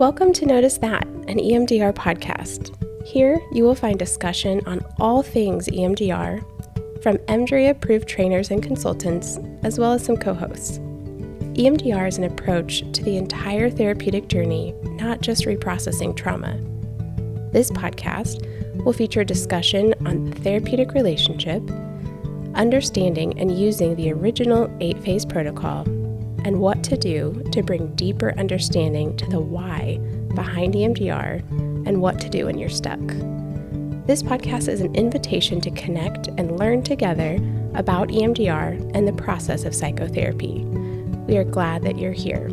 Welcome to Notice That, an EMDR podcast. Here you will find discussion on all things EMDR from EMDRIA approved trainers and consultants, as well as some co hosts. EMDR is an approach to the entire therapeutic journey, not just reprocessing trauma. This podcast will feature discussion on the therapeutic relationship, understanding and using the original eight phase protocol, and what to do to bring deeper understanding to the why behind EMDR and what to do when you're stuck. This podcast is an invitation to connect and learn together about EMDR and the process of psychotherapy. We are glad that you're here.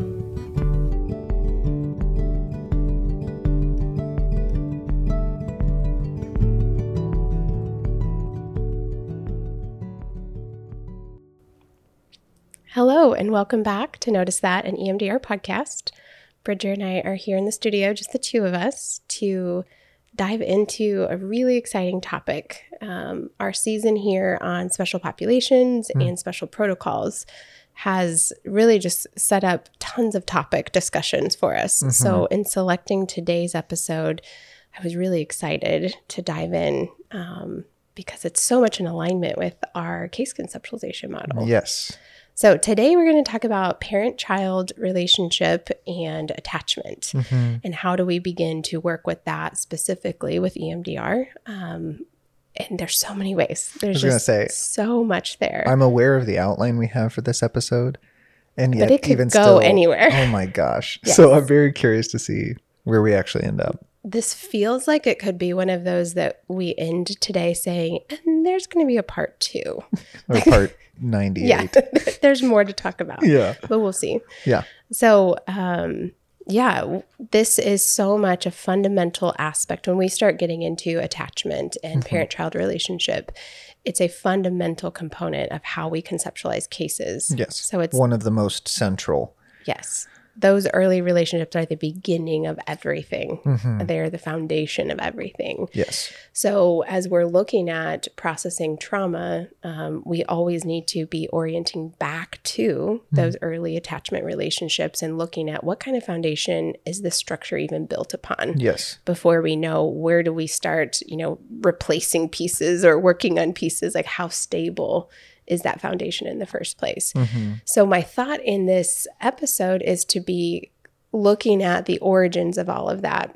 And welcome back to Notice That, an EMDR podcast. Bridger and I are here in the studio, just the two of us, to dive into a really exciting topic. Um, our season here on special populations mm. and special protocols has really just set up tons of topic discussions for us. Mm-hmm. So, in selecting today's episode, I was really excited to dive in um, because it's so much in alignment with our case conceptualization model. Yes. So, today we're going to talk about parent child relationship and attachment mm-hmm. and how do we begin to work with that specifically with EMDR. Um, and there's so many ways. There's just say, so much there. I'm aware of the outline we have for this episode. And yet, but it could even go still, anywhere. Oh my gosh. Yes. So, I'm very curious to see where we actually end up this feels like it could be one of those that we end today saying, and there's going to be a part two. or part 98. yeah. there's more to talk about. Yeah. But we'll see. Yeah. So, um, yeah, this is so much a fundamental aspect when we start getting into attachment and mm-hmm. parent child relationship. It's a fundamental component of how we conceptualize cases. Yes. So it's one of the most central. Yes those early relationships are the beginning of everything. Mm-hmm. They're the foundation of everything. Yes. So, as we're looking at processing trauma, um, we always need to be orienting back to mm-hmm. those early attachment relationships and looking at what kind of foundation is this structure even built upon. Yes. Before we know where do we start, you know, replacing pieces or working on pieces, like how stable is that foundation in the first place. Mm-hmm. So, my thought in this episode is to be looking at the origins of all of that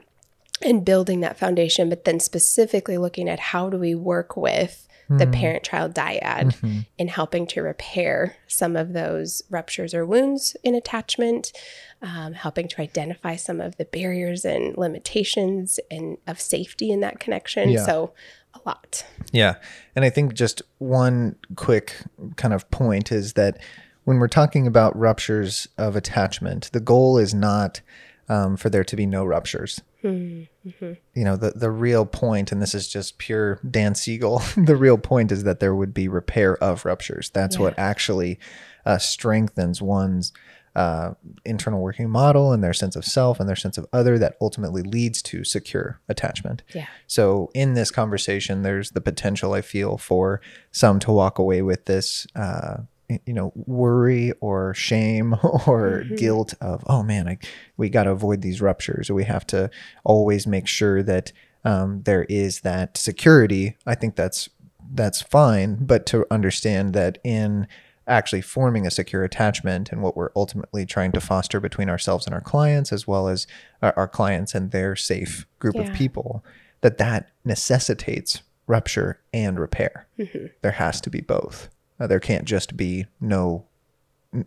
and building that foundation, but then specifically looking at how do we work with the mm-hmm. parent child dyad mm-hmm. in helping to repair some of those ruptures or wounds in attachment, um, helping to identify some of the barriers and limitations and of safety in that connection. Yeah. So, a lot. Yeah. And I think just one quick kind of point is that when we're talking about ruptures of attachment, the goal is not um, for there to be no ruptures. Mm-hmm. You know, the, the real point, and this is just pure Dan Siegel, the real point is that there would be repair of ruptures. That's yeah. what actually uh, strengthens one's uh, internal working model and their sense of self and their sense of other that ultimately leads to secure attachment. Yeah. So in this conversation, there's the potential I feel for some to walk away with this, uh, you know, worry or shame or mm-hmm. guilt of, oh man, I, we got to avoid these ruptures or we have to always make sure that um, there is that security. I think that's that's fine, but to understand that in actually forming a secure attachment and what we're ultimately trying to foster between ourselves and our clients as well as our, clients and their safe group yeah. of people that that necessitates rupture and repair mm-hmm. there has to be both uh, there can't just be no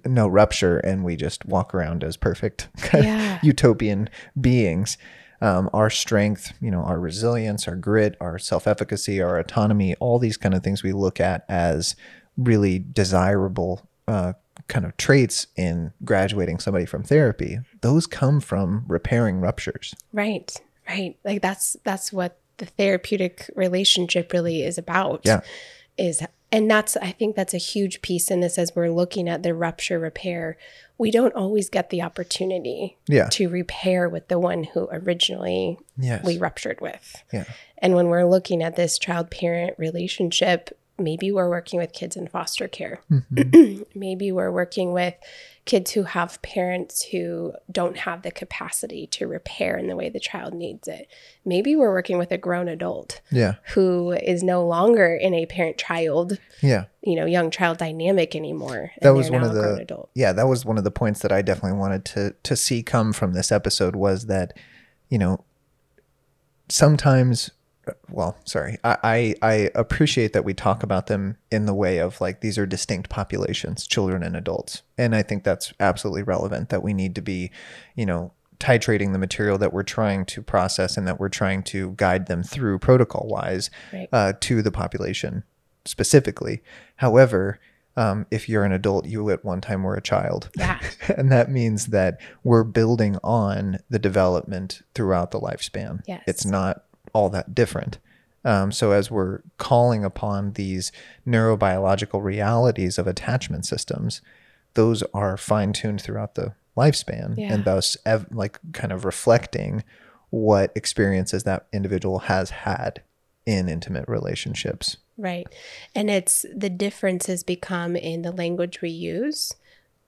no rupture and we just walk around as perfect yeah. utopian beings um, our strength, you know, our resilience, our grit, our self efficacy, our autonomy, all these kind of things we look at as really desirable uh, kind of traits in graduating somebody from therapy those come from repairing ruptures. Right right. Like that's that's what the therapeutic relationship really is about. Yeah. Is and that's i think that's a huge piece in this as we're looking at the rupture repair. We don't always get the opportunity yeah. to repair with the one who originally yes. we ruptured with. Yeah. And when we're looking at this child parent relationship maybe we're working with kids in foster care. Mm-hmm. maybe we're working with kids who have parents who don't have the capacity to repair in the way the child needs it. Maybe we're working with a grown adult Yeah. who is no longer in a parent child, Yeah. you know, young child dynamic anymore. That was one of the adult. yeah that was one of the points that I definitely wanted to to see come from this episode was that you know sometimes well sorry I, I I appreciate that we talk about them in the way of like these are distinct populations children and adults and I think that's absolutely relevant that we need to be you know titrating the material that we're trying to process and that we're trying to guide them through protocol wise Right. uh, to the population specifically. However, um, if you're an adult, you at one time were a child. Yeah. and that means that we're building on the development throughout the lifespan. Yes. It's not all that different. Um, so, as we're calling upon these neurobiological realities of attachment systems, those are fine tuned throughout the lifespan Yeah. and thus, ev- like, kind of reflecting what experiences that individual has had in intimate relationships. Right. And it's the differences become in the language we use,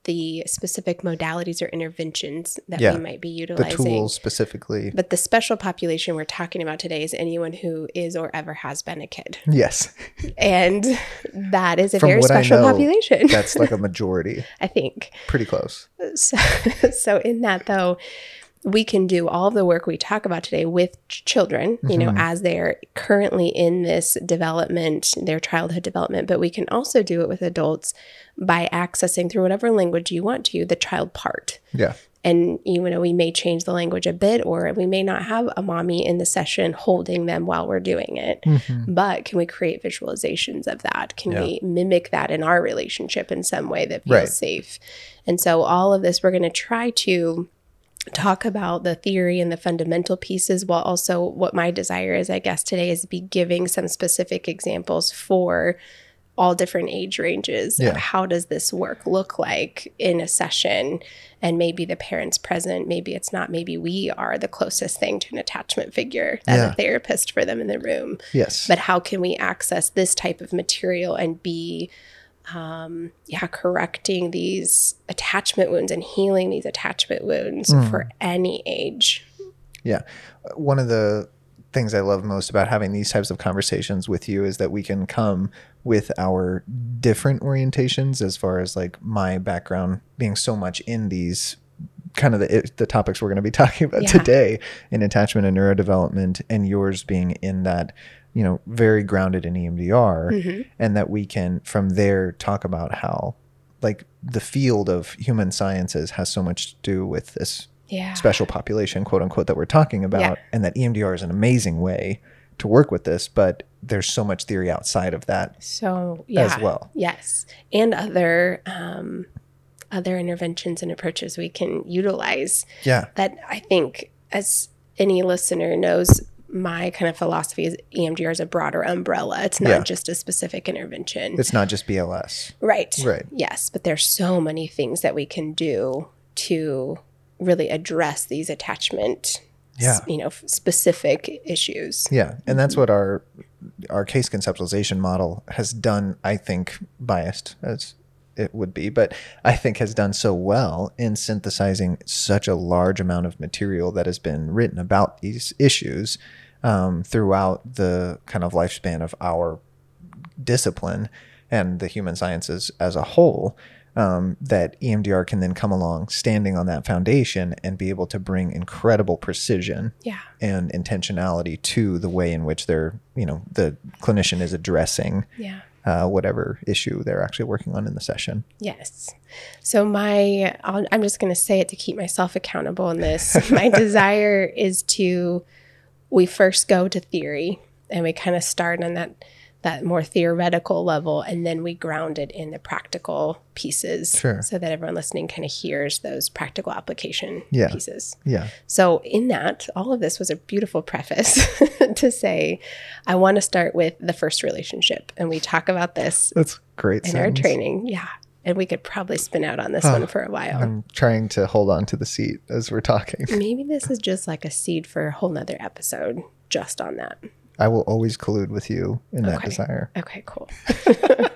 the specific modalities or interventions that Yeah. we might be utilizing. The tools specifically. But the special population we're talking about today is anyone who is or ever has been a kid. Yes. And that is a From very special know, population, That's like a majority. I think. Pretty close. So, so in that though, we can do all the work we talk about today with ch- children, you know, mm-hmm. as they're currently in this development, their childhood development, but we can also do it with adults by accessing through whatever language you want to the child part. Yeah. And you know, we may change the language a bit, or we may not have a mommy in the session holding them while we're doing it. Mm-hmm. But can we create visualizations of that? Can Yeah. we mimic that in our relationship in some way that feels Right. safe? And so, all of this, we're going to try to talk about the theory and the fundamental pieces while also what my desire is i guess today is be giving some specific examples for all different age ranges Yeah. of how does this work look like in a session and maybe the parents present maybe it's not maybe we are the closest thing to an attachment figure as Yeah. a therapist for them in the room Yes. but how can we access this type of material and be um, yeah correcting these attachment wounds and healing these attachment wounds for any age Yeah. One of the things I love most about having these types of conversations with you is that we can come with our different orientations as far as like my background being so much in these kind of the, the topics we're going to be talking about Yeah. today in attachment and neurodevelopment and yours being in that you know very grounded in EMDR and that we can from there talk about how like the field of human sciences has so much to do with this yeah special population, quote unquote, that we're talking about, Yeah. and that EMDR is an amazing way to work with this, but there's so much theory outside of that so yeah as well. yes and other um, other interventions and approaches we can utilize Yeah. that I think, as any listener knows, my kind of philosophy is EMDR is a broader umbrella. It's not Yeah. just a specific intervention. It's not just BLS. right. Right. Yes, but there's so many things that we can do to really address these attachment, Yeah. you know, specific issues. Yeah. And that's mm-hmm. what our our case conceptualization model has done, I think, biased as it would be, but I think has done so well in synthesizing such a large amount of material that has been written about these issues um, throughout the kind of lifespan of our discipline and the human sciences as a whole. Um, that EMDR can then come along standing on that foundation and be able to bring incredible precision Yeah. and intentionality to the way in which they're, you know, the clinician is addressing Yeah. uh, whatever issue they're actually working on in the session. Yes. So my, I'll, I'm just going to say it to keep myself accountable in this. my desire is to, we first go to theory and we kind of start on that that more theoretical level, and then we ground it in the practical pieces, Sure. so that everyone listening kind of hears those practical application Yeah. pieces. Yeah. So, in that, all of this was a beautiful preface to say, I want to start with the first relationship. And we talk about this That's great. in our training. Yeah. And we could probably spin out on this Oh, one for a while. I'm trying to hold on to the seat as we're talking. Maybe this is just like a seed for a whole nother episode just on that. I will always collude with you in that Okay. desire. Okay, cool.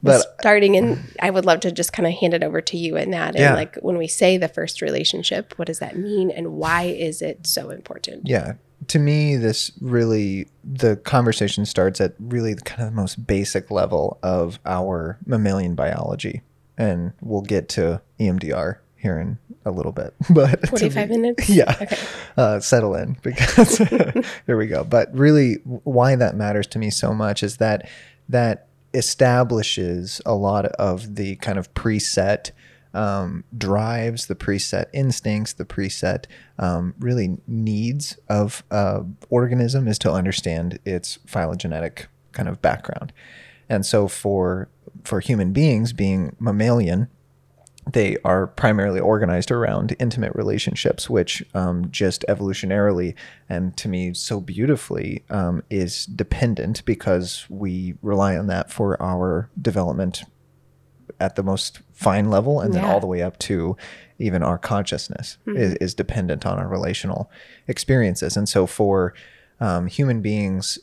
But starting in, I would love to just kind of hand it over to you in that. And Yeah. like when we say the first relationship, what does that mean and why is it so important? yeah, to me, this really the conversation starts at really the kind of the most basic level of our mammalian biology, and we'll get to EMDR here in a little bit. But 45 me- minutes? yeah Okay. uh, settle in because here we go but really why that matters to me so much is that that establishes a lot of the kind of preset um, drives the preset instincts the preset um, really needs of uh, organism is to understand its phylogenetic kind of background. And so for for human beings being mammalian they are primarily organized around intimate relationships, which um, just evolutionarily and to me so beautifully um, is dependent because we rely on that for our development at the most fine level and then all the way up to even our consciousness is, is dependent on our relational experiences. And so for um, human beings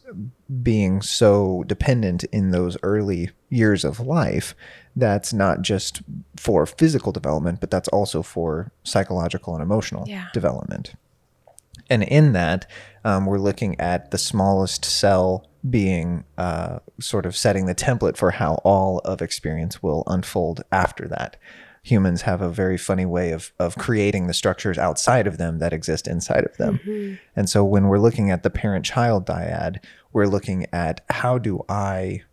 being so dependent in those early years of life, that's not just for physical development, but that's also for psychological and emotional Yeah. development. And in that, um, we're looking at the smallest cell being uh, sort of setting the template for how all of experience will unfold after that. Humans have a very funny way of, of creating the structures outside of them that exist inside of them. And so when we're looking at the parent child dyad, we're looking at how do I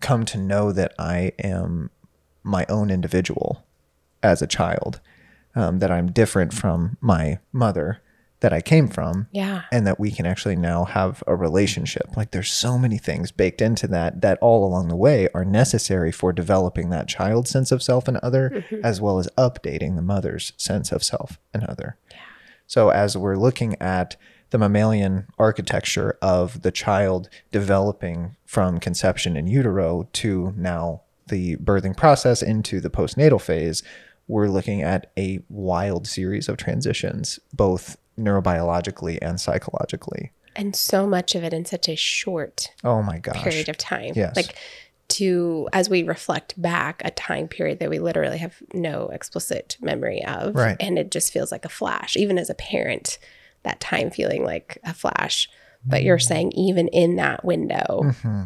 come to know that I am my own individual as a child, um, that I'm different from my mother that I came from, Yeah. and that we can actually now have a relationship. Like there's so many things baked into that that all along the way are necessary for developing that child's sense of self and other, mm-hmm. as well as updating the mother's sense of self and other. Yeah. So as we're looking at the mammalian architecture of the child developing from conception in utero to now the birthing process into the postnatal phase, we're looking at a wild series of transitions, both neurobiologically and psychologically. And so much of it in such a short Oh my gosh. period of time. Yes. Like to as we reflect back a time period that we literally have no explicit memory of. Right. And it just feels like a flash. Even as a parent, that time feeling like a flash. But you're saying even in that window, Mm-hmm.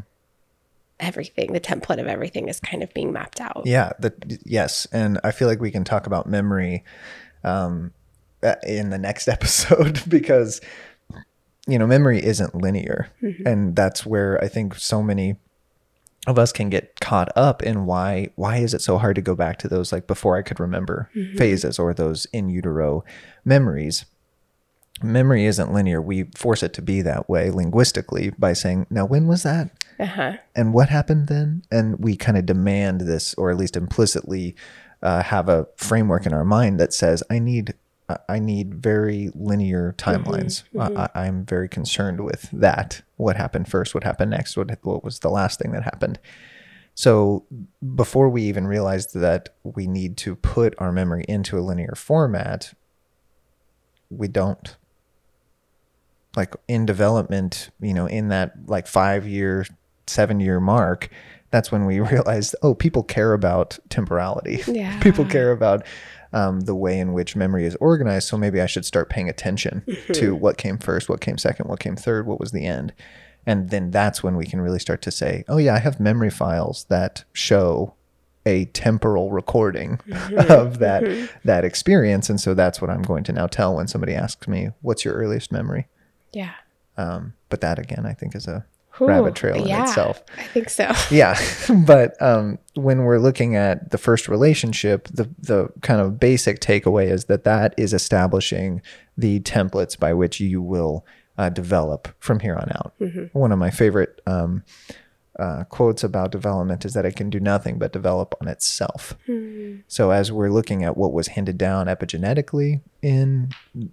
everything, the template of everything is kind of being mapped out. Yeah, the, yes, and I feel like we can talk about memory um, in the next episode because you know memory isn't linear, and that's where I think so many of us can get caught up in why why is it so hard to go back to those like before I could remember phases or those in utero memories. Memory isn't linear. We force it to be that way linguistically by saying, "Now, when was that?" Uh-huh. and what happened then and we kind of demand this or at least implicitly uh, have a framework in our mind that says i need I- need very linear mm-hmm, timelines. I, mm-hmm. I- i'm very concerned with that. What happened first? What happened next? What, what was the last thing that happened? So before we even realized that we need to put our memory into a linear format we don't. Like in development you know in that like five year seven year mark that's when we realized oh people care about temporality. Yeah. people care about um, the way in which memory is organized so maybe i should start paying attention to what came first what came second what came third what was the end. And then that's when we can really start to say oh yeah i have memory files that show a temporal recording of that that experience. And so that's what i'm going to now tell when somebody asks me what's your earliest memory? Yeah. um, but that again i think is a Ooh, rabbit trail in yeah, itself. I think so. yeah but um, when we're looking at the first relationship the the kind of basic takeaway is that that is establishing the templates by which you will uh, develop from here on out. One of my favorite um, uh, quotes about development is that it can do nothing but develop on itself. So as we're looking at what was handed down epigenetically in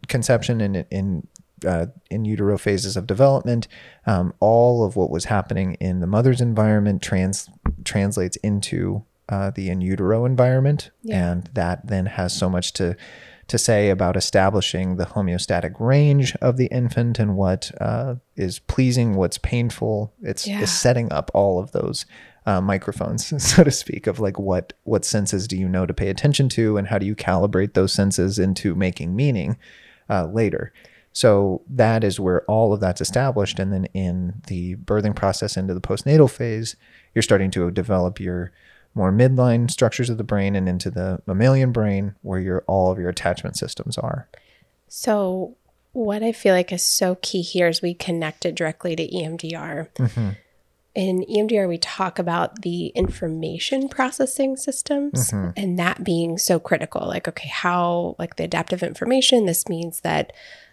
conception and in uh, in utero phases of development, um, all of what was happening in the mother's environment trans translates into uh, the in utero environment, Yeah. and that then has so much to to say about establishing the homeostatic range of the infant and what uh, is pleasing, what's painful. It's, Yeah. it's setting up all of those uh, microphones, so to speak, of like what what senses do you know to pay attention to, and how do you calibrate those senses into making meaning uh, later. So that is where all of that's established, and then in the birthing process into the postnatal phase, you're starting to develop your more midline structures of the brain and into the mammalian brain where your all of your attachment systems are. So, what I feel like is so key here is we connect it directly to EMDR. Mm-hmm. In EMDR, we talk about the information processing systems Mm-hmm. and that being so critical. Like, okay, how, like the adaptive information, this means that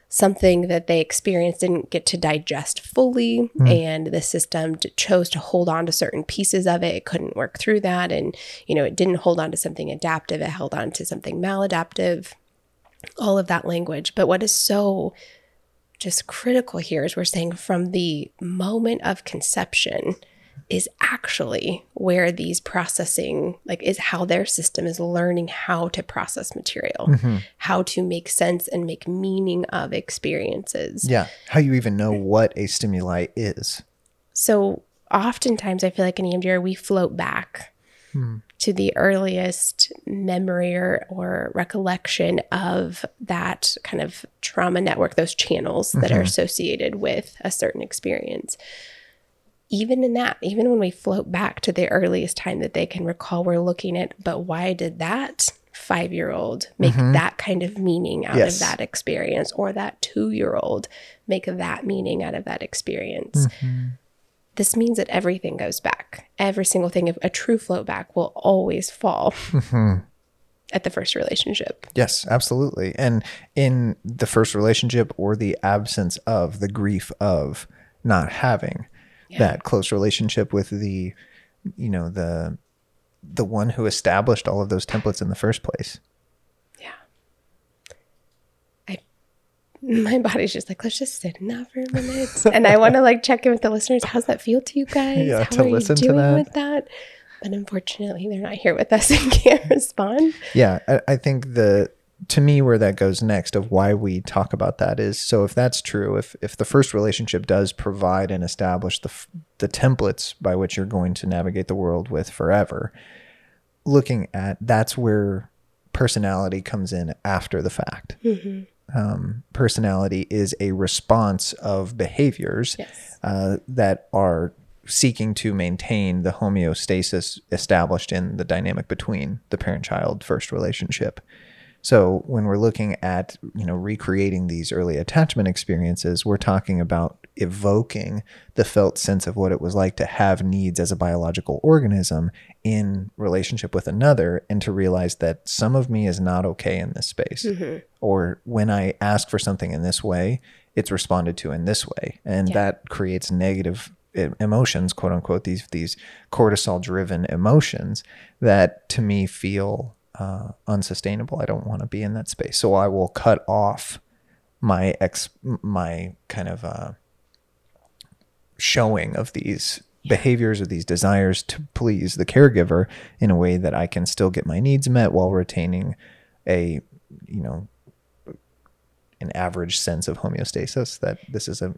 something that they experienced didn't get to digest fully hmm. and the system chose to hold on to certain pieces of it. It couldn't work through that and you know it didn't hold on to something adaptive. It held on to something maladaptive all of that language. But what is so just critical here is we're saying from the moment of conception is actually where these processing like is how their system is learning how to process material mm-hmm. how to make sense and make meaning of experiences. Yeah, how you even know what a stimuli is. so oftentimes i feel like in emdr we float back hmm. to the earliest memory or, or recollection of that kind of trauma network those channels that are mm-hmm. associated with a certain experience even in that even when we float back to the earliest time that they can recall we're looking at but why did that five year old make mm-hmm. that kind of meaning out Yes. of that experience or that two year old make that meaning out of that experience mm-hmm. this means that everything goes back. Every single thing of a true float back will always fall mm-hmm. at the first relationship. Yes, absolutely. And in the first relationship or the absence of the grief of not having that close relationship with the you know the the one who established all of those templates in the first place. Yeah. I my body's just like, let's just sit in that for a minute. and I want to like check in with the listeners. How's that feel to you guys? Yeah, How to are listen to you doing that. with that? But unfortunately, they're not here with us and can't respond. Yeah, I, I think the to me where that goes next of why we talk about that is so if that's true, if if the first relationship does provide and establish the the templates by which you're going to navigate the world with forever, looking at that's where personality comes in after the fact. Um, personality is a response of behaviors Yes. uh, that are seeking to maintain the homeostasis established in the dynamic between the parent-child first relationship. So when we're looking at, you know, recreating these early attachment experiences, we're talking about evoking the felt sense of what it was like to have needs as a biological organism in relationship with another and to realize that some of me is not okay in this space. Mm-hmm. Or when I ask for something in this way, it's responded to in this way. And that creates negative e- emotions, quote unquote, these these cortisol driven emotions that to me feel uh, unsustainable. I don't want to be in that space, so I will cut off my ex my kind of uh, showing of these behaviors or these desires to please the caregiver in a way that I can still get my needs met while retaining a you know an average sense of homeostasis that this is a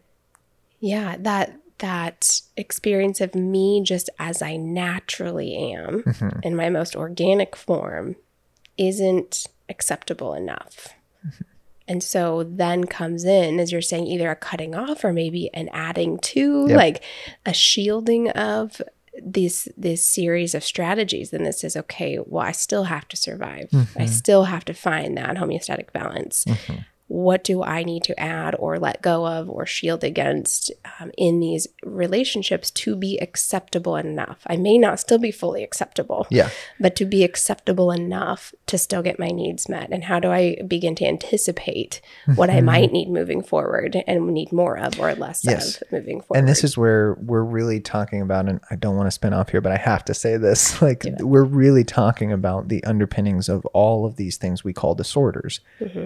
Yeah, that that experience of me just as I naturally am Mm-hmm. in my most organic form isn't acceptable enough. Mm-hmm. And so then comes in, as you're saying, either a cutting off or maybe an adding to, Yep. like a shielding of these this series of strategies. Then this is okay, well, I still have to survive. I still have to find that homeostatic balance what do I need to add or let go of or shield against um, in these relationships to be acceptable enough? I may not still be fully acceptable, yeah but to be acceptable enough to still get my needs met. And how do I begin to anticipate what I might need moving forward and need more of or less Yes. of moving forward? and this is where we're really talking about and i don't want to spin off here but i have to say this like we're really talking about the underpinnings of all of these things we call disorders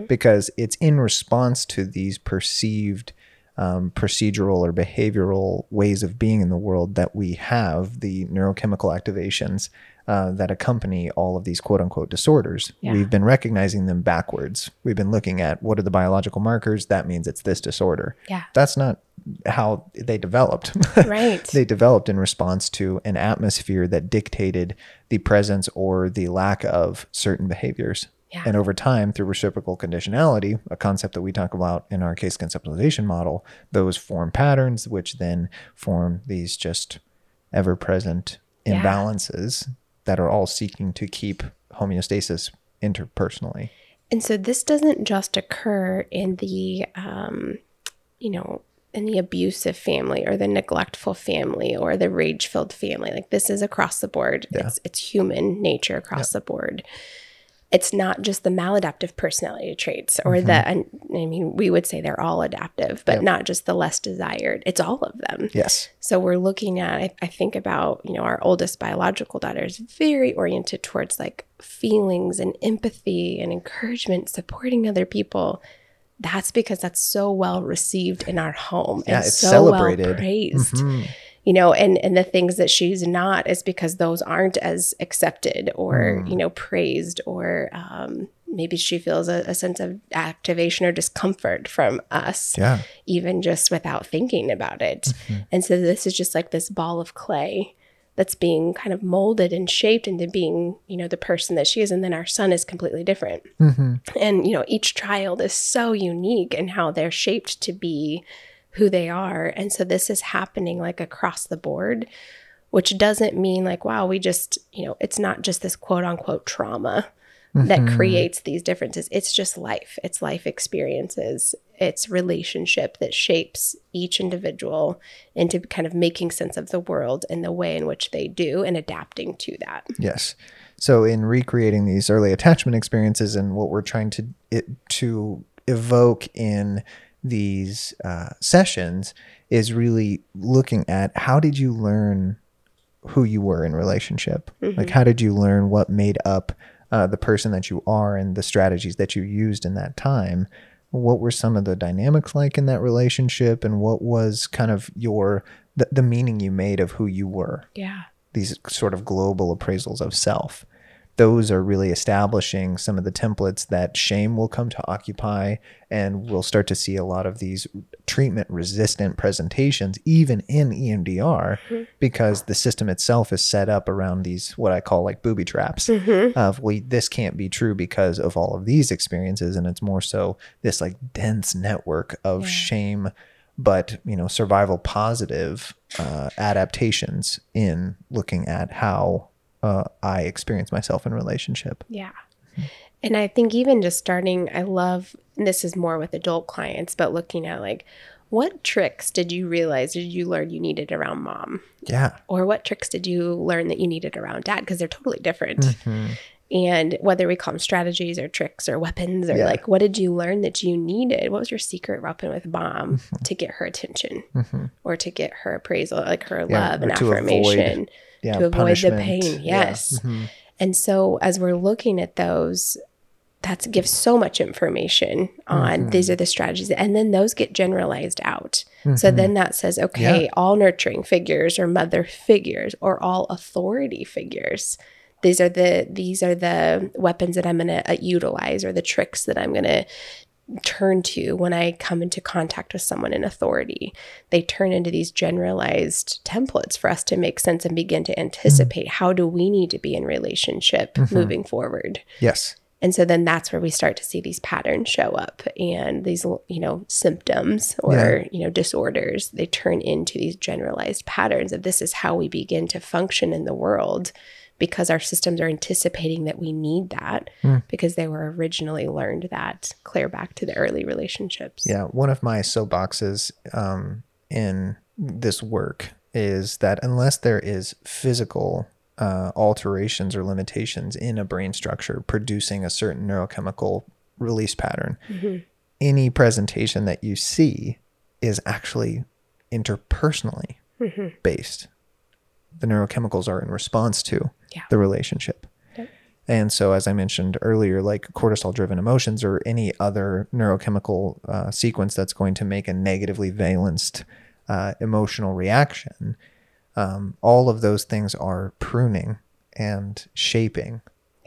because it's in response to these perceived um, procedural or behavioral ways of being in the world that we have the neurochemical activations uh, that accompany all of these quote unquote disorders. Yeah. We've been recognizing them backwards. We've been looking at what are the biological markers? That means it's this disorder. Yeah. That's not how they developed. Right. they developed in response to an atmosphere that dictated the presence or the lack of certain behaviors. Yeah. And over time, through reciprocal conditionality, a concept that we talk about in our case conceptualization model, those form patterns, which then form these just ever present Yeah. imbalances that are all seeking to keep homeostasis interpersonally. And so this doesn't just occur in the, um, you know, in the abusive family or the neglectful family or the rage filled family. Like this is across the board. Yeah. It's it's human nature across the board. It's not just the maladaptive personality traits or the, and, I mean, we would say they're all adaptive, but Yep. not just the less desired. It's all of them. Yes. So we're looking at, I, I think about, you know, our oldest biological daughter is very oriented towards like feelings and empathy and encouragement, supporting other people. That's because that's so well received in our home Yeah, and it's so celebrated. well praised. Mhm. You know, and and the things that she's not is because those aren't as accepted or Mm. you know praised or um, maybe she feels a, a sense of activation or discomfort from us Yeah. even just without thinking about it. Mm-hmm. And so this is just like this ball of clay that's being kind of molded and shaped into being, you know, the person that she is. And then our son is completely different. Mhm. And, you know, each child is so unique in how they're shaped to be who they are. And so this is happening like across the board, which doesn't mean like, wow, we just, you know, it's not just this quote unquote trauma that mm-hmm. creates these differences. It's just life, it's life experiences, it's relationship that shapes each individual into kind of making sense of the world and the way in which they do and adapting to that. Yes. So in recreating these early attachment experiences and what we're trying to it, to evoke in these uh, sessions is really looking at how did you learn who you were in relationship? Like how did you learn what made up uh, the person that you are and the strategies that you used in that time? What were some of the dynamics like in that relationship, and what was kind of your the, the meaning you made of who you were? Yeah. these sort of global appraisals of self. Those are really establishing some of the templates that shame will come to occupy, and we'll start to see a lot of these treatment resistant presentations, even in EMDR, because the system itself is set up around these, what I call like booby traps of, well, this can't be true because of all of these experiences. And it's more so this like dense network of shame but you know survival positive uh, adaptations in looking at how uh, I experience myself in relationship. Yeah. And I think even just starting, I love, and this is more with adult clients, but looking at like, what tricks did you realize, did you learn you needed around mom? Yeah, Or what tricks did you learn that you needed around dad? Because they're totally different. Mm-hmm. And whether we call them strategies or tricks or weapons or Yeah. like, what did you learn that you needed? What was your secret weapon with mom Mm-hmm. to get her attention or to get her appraisal, like her Yeah, love and to avoid, affirmation? Yeah, to avoid the punishment. pain. Yeah. Yes. Mhm. And so as we're looking at those, that gives so much information on Mm-hmm. these are the strategies. And then those get generalized out. So Mm-hmm. then that says, okay, all nurturing figures or mother figures or all authority figures. These are the these are the weapons that I'm going to uh, utilize or the tricks that I'm going to turn to when I come into contact with someone in authority. They turn into these generalized templates for us to make sense and begin to anticipate how do we need to be in relationship mm-hmm. moving forward. Yes. And so then that's where we start to see these patterns show up and these, you know, symptoms or, Yeah. you know, disorders, they turn into these generalized patterns of this is how we begin to function in the world because our systems are anticipating that we need that because they were originally learned that clear back to the early relationships. Yeah, one of my soapboxes um, in this work is that unless there is physical uh, alterations or limitations in a brain structure producing a certain neurochemical release pattern, any presentation that you see is actually interpersonally based. The neurochemicals are in response to Yeah. the relationship. Yep. And so, as I mentioned earlier, like cortisol driven emotions or any other neurochemical uh, sequence that's going to make a negatively valenced uh, emotional reaction, um, all of those things are pruning and shaping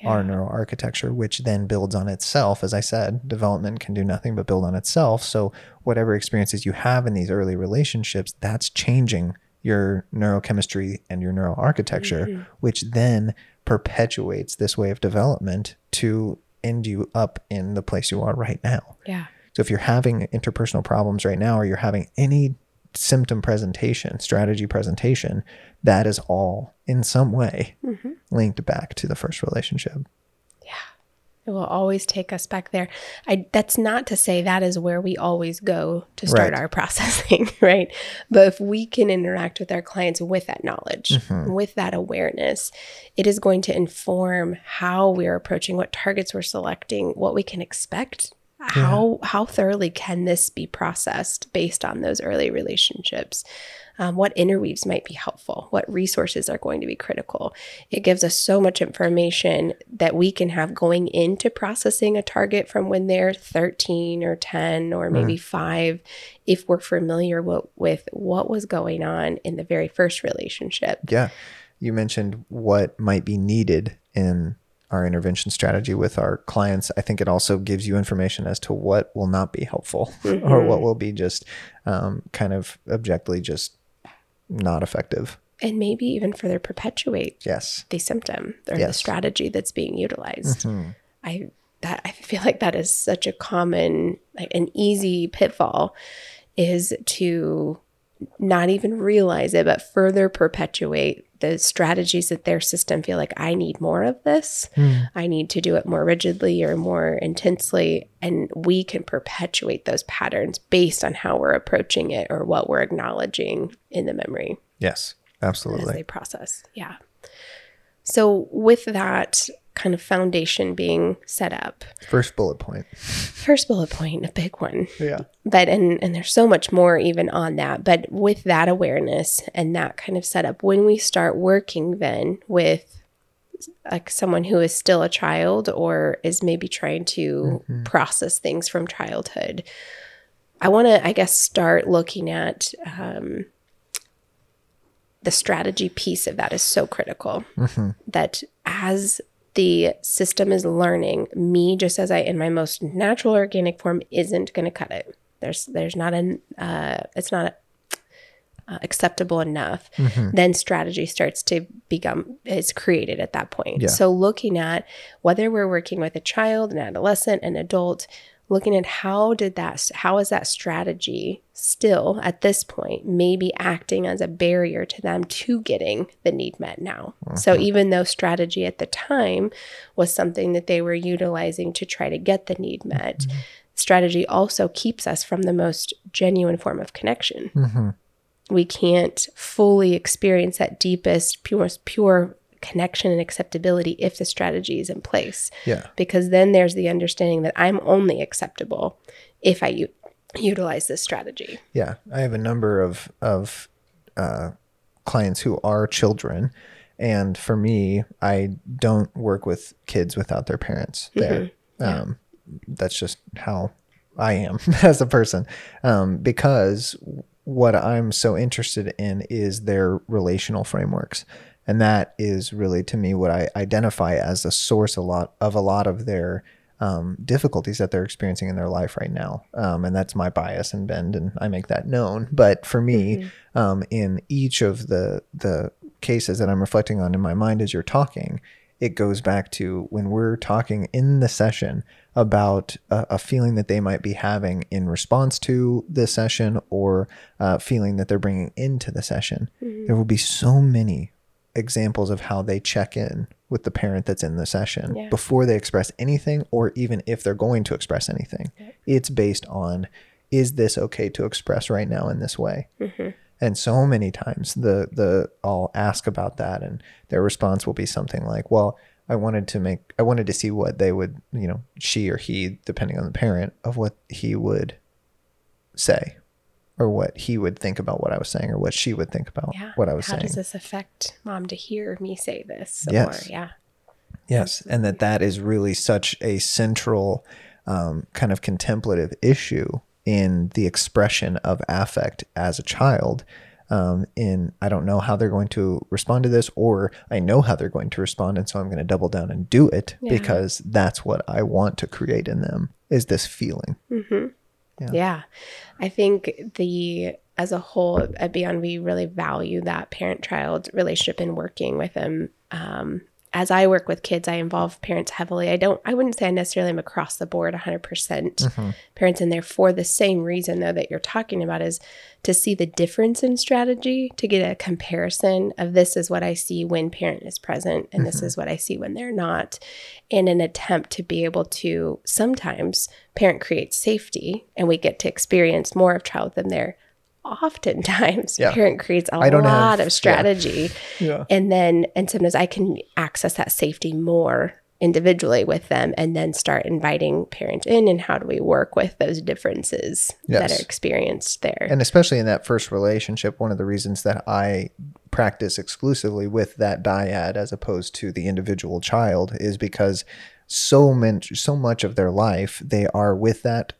our neural architecture, which then builds on itself. As I said, development can do nothing but build on itself. So, whatever experiences you have in these early relationships, that's changing your neurochemistry and your neuroarchitecture, mm-hmm. which then perpetuates this way of development to end you up in the place you are right now. Yeah. So, if you're having interpersonal problems right now, or you're having any symptom presentation, strategy presentation, that is all in some way mm-hmm. linked back to the first relationship. Yeah. It will always take us back there. I that's not to say that is where we always go to start right. our processing, right? But if we can interact with our clients with that knowledge, mm-hmm. with that awareness, it is going to inform how we're approaching what targets we're selecting, what we can expect how how thoroughly can this be processed based on those early relationships um, what interweaves might be helpful what resources are going to be critical it gives us so much information that we can have going into processing a target from when they're 13 or 10 or maybe mm. 5 if we're familiar with, with what was going on in the very first relationship yeah you mentioned what might be needed in our intervention strategy with our clients, I think it also gives you information as to what will not be helpful mm-hmm. or what will be just um, kind of objectively just not effective. And maybe even further perpetuate yes. the symptom or yes. the strategy that's being utilized. Mm-hmm. I that I feel like that is such a common, like an easy pitfall is to not even realize it, but further perpetuate the strategies that their system feel like I need more of this. Mm. I need to do it more rigidly or more intensely. And we can perpetuate those patterns based on how we're approaching it or what we're acknowledging in the memory. Yes, absolutely. As they process. Yeah. So, with that, kind of foundation being set up. First bullet point. First bullet point, a big one. Yeah. But and and there's so much more even on that, but with that awareness and that kind of setup when we start working then with like someone who is still a child or is maybe trying to mm-hmm. process things from childhood. I want to I guess start looking at um the strategy piece of that is so critical mm-hmm. that as the system is learning me just as i in my most natural organic form isn't going to cut it there's there's not an uh, it's not uh, acceptable enough mm-hmm. then strategy starts to become is created at that point yeah. so looking at whether we're working with a child an adolescent an adult looking at how did that how is that strategy still at this point maybe acting as a barrier to them to getting the need met now uh-huh. so even though strategy at the time was something that they were utilizing to try to get the need met mm-hmm. strategy also keeps us from the most genuine form of connection mm-hmm. we can't fully experience that deepest pure pure connection and acceptability if the strategy is in place. Yeah. Because then there's the understanding that I'm only acceptable if I u- utilize this strategy. Yeah. I have a number of, of uh, clients who are children. And for me, I don't work with kids without their parents there. Mm-hmm. Yeah. Um, that's just how I am as a person. Um, because what I'm so interested in is their relational frameworks and that is really to me what I identify as a source a lot of a lot of their um, difficulties that they're experiencing in their life right now. Um, and that's my bias and bend, and I make that known. But for me, mm-hmm. um, in each of the the cases that I'm reflecting on in my mind as you're talking, it goes back to when we're talking in the session about a, a feeling that they might be having in response to the session or a feeling that they're bringing into the session. Mm-hmm. There will be so many examples of how they check in with the parent that's in the session yeah. before they express anything or even if they're going to express anything. It's based on is this okay to express right now in this way? Mm-hmm. And so many times the the I'll ask about that and their response will be something like, "Well, I wanted to make I wanted to see what they would, you know, she or he depending on the parent of what he would say or what he would think about what I was saying or what she would think about yeah. what I was How saying. How does this affect mom to hear me say this? Yes. yeah. Yes, and that that is really such a central um, kind of contemplative issue in the expression of affect as a child. Um, in I don't know how they're going to respond to this, or I know how they're going to respond, and so I'm going to double down and do it Yeah. because that's what I want to create in them is this feeling. hmm Yeah. Yeah. I think the as a whole at Beyond, we really value that parent child relationship and working with them. Um, as I work with kids, I involve parents heavily. I don't, I wouldn't say I necessarily am across the board 100% mm-hmm. parents in there for the same reason, though, that you're talking about is to see the difference in strategy, to get a comparison of this is what I see when parent is present, and this mm-hmm. is what I see when they're not, in an attempt to be able to sometimes parent creates safety and we get to experience more of child than there. Oftentimes, Yeah. parent creates a lot have- of strategy Yeah. and then and sometimes i can access that safety more individually with them and then start inviting parent in and how do we work with those differences that are experienced there And especially in that first relationship, one of the reasons that I practice exclusively with that dyad as opposed to the individual child is because so much, so much of their life they are with that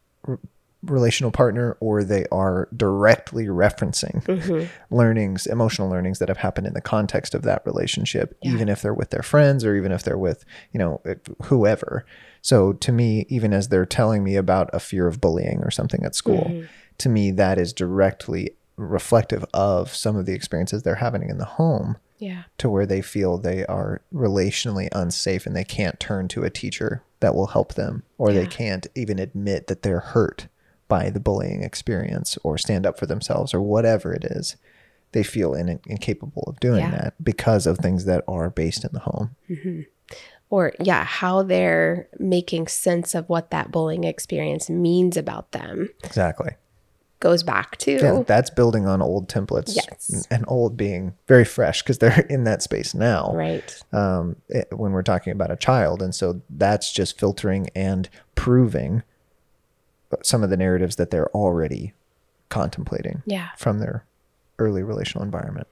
relational partner or they are directly referencing Mm-hmm. learnings, emotional learnings that have happened in the context of that relationship, even if they're with their friends or even if they're with, you know, whoever. So to me, even as they're telling me about a fear of bullying or something at school, Mm-hmm. to me, that is directly reflective of some of the experiences they're having in the home yeah to where they feel they are relationally unsafe and they can't turn to a teacher that will help them or they can't even admit that they're hurt by the bullying experience or stand up for themselves or whatever it is they feel in, incapable of doing Yeah. that because of things that are based in the home or yeah how they're making sense of what that bullying experience means about them exactly goes back to yeah that's building on old templates Yes. and old being very fresh because they're in that space now right um, it, when we're talking about a child. And so that's just filtering and proving some of the narratives that they're already contemplating yeah from their early relational environment.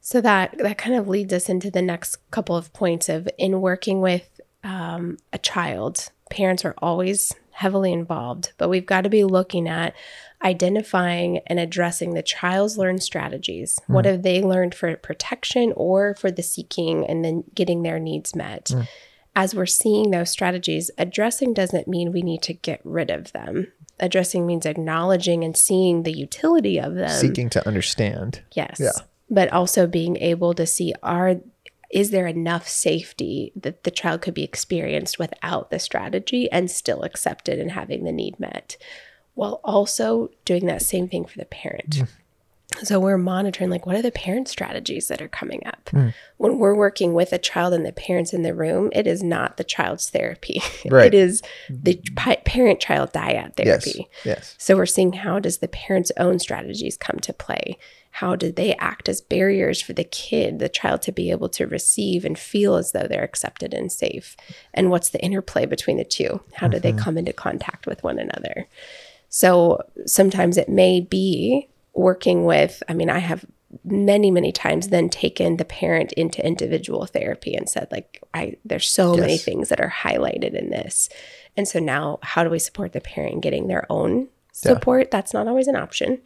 So that that kind of leads us into the next couple of points of in working with um, a child, parents are always heavily involved, but we've got to be looking at identifying and addressing the child's learned strategies. What have they learned for protection or for the seeking and then getting their needs met? As we're seeing those strategies, addressing doesn't mean we need to get rid of them. Addressing means acknowledging and seeing the utility of them. Seeking to understand. Yes. Yeah. But also being able to see are is there enough safety that the child could be experienced without the strategy and still accepted and having the need met while also doing that same thing for the parent. Mm. So we're monitoring like what are the parent strategies that are coming up. Hmm. When we're working with a child and the parents in the room, it is not the child's therapy. Right. it is the mm-hmm. parent child dyad Yes. therapy. Yes. So we're seeing how does the parent's own strategies come to play? How do they act as barriers for the kid, the child to be able to receive and feel as though they're accepted and safe? And what's the interplay between the two? How do they mm-hmm. come into contact with one another? So sometimes it may be working with, I mean, I have many, many times then taken the parent into individual therapy and said, like, I there's so many things that are highlighted in this. And so now how do we support the parent getting their own support? That's not always an option.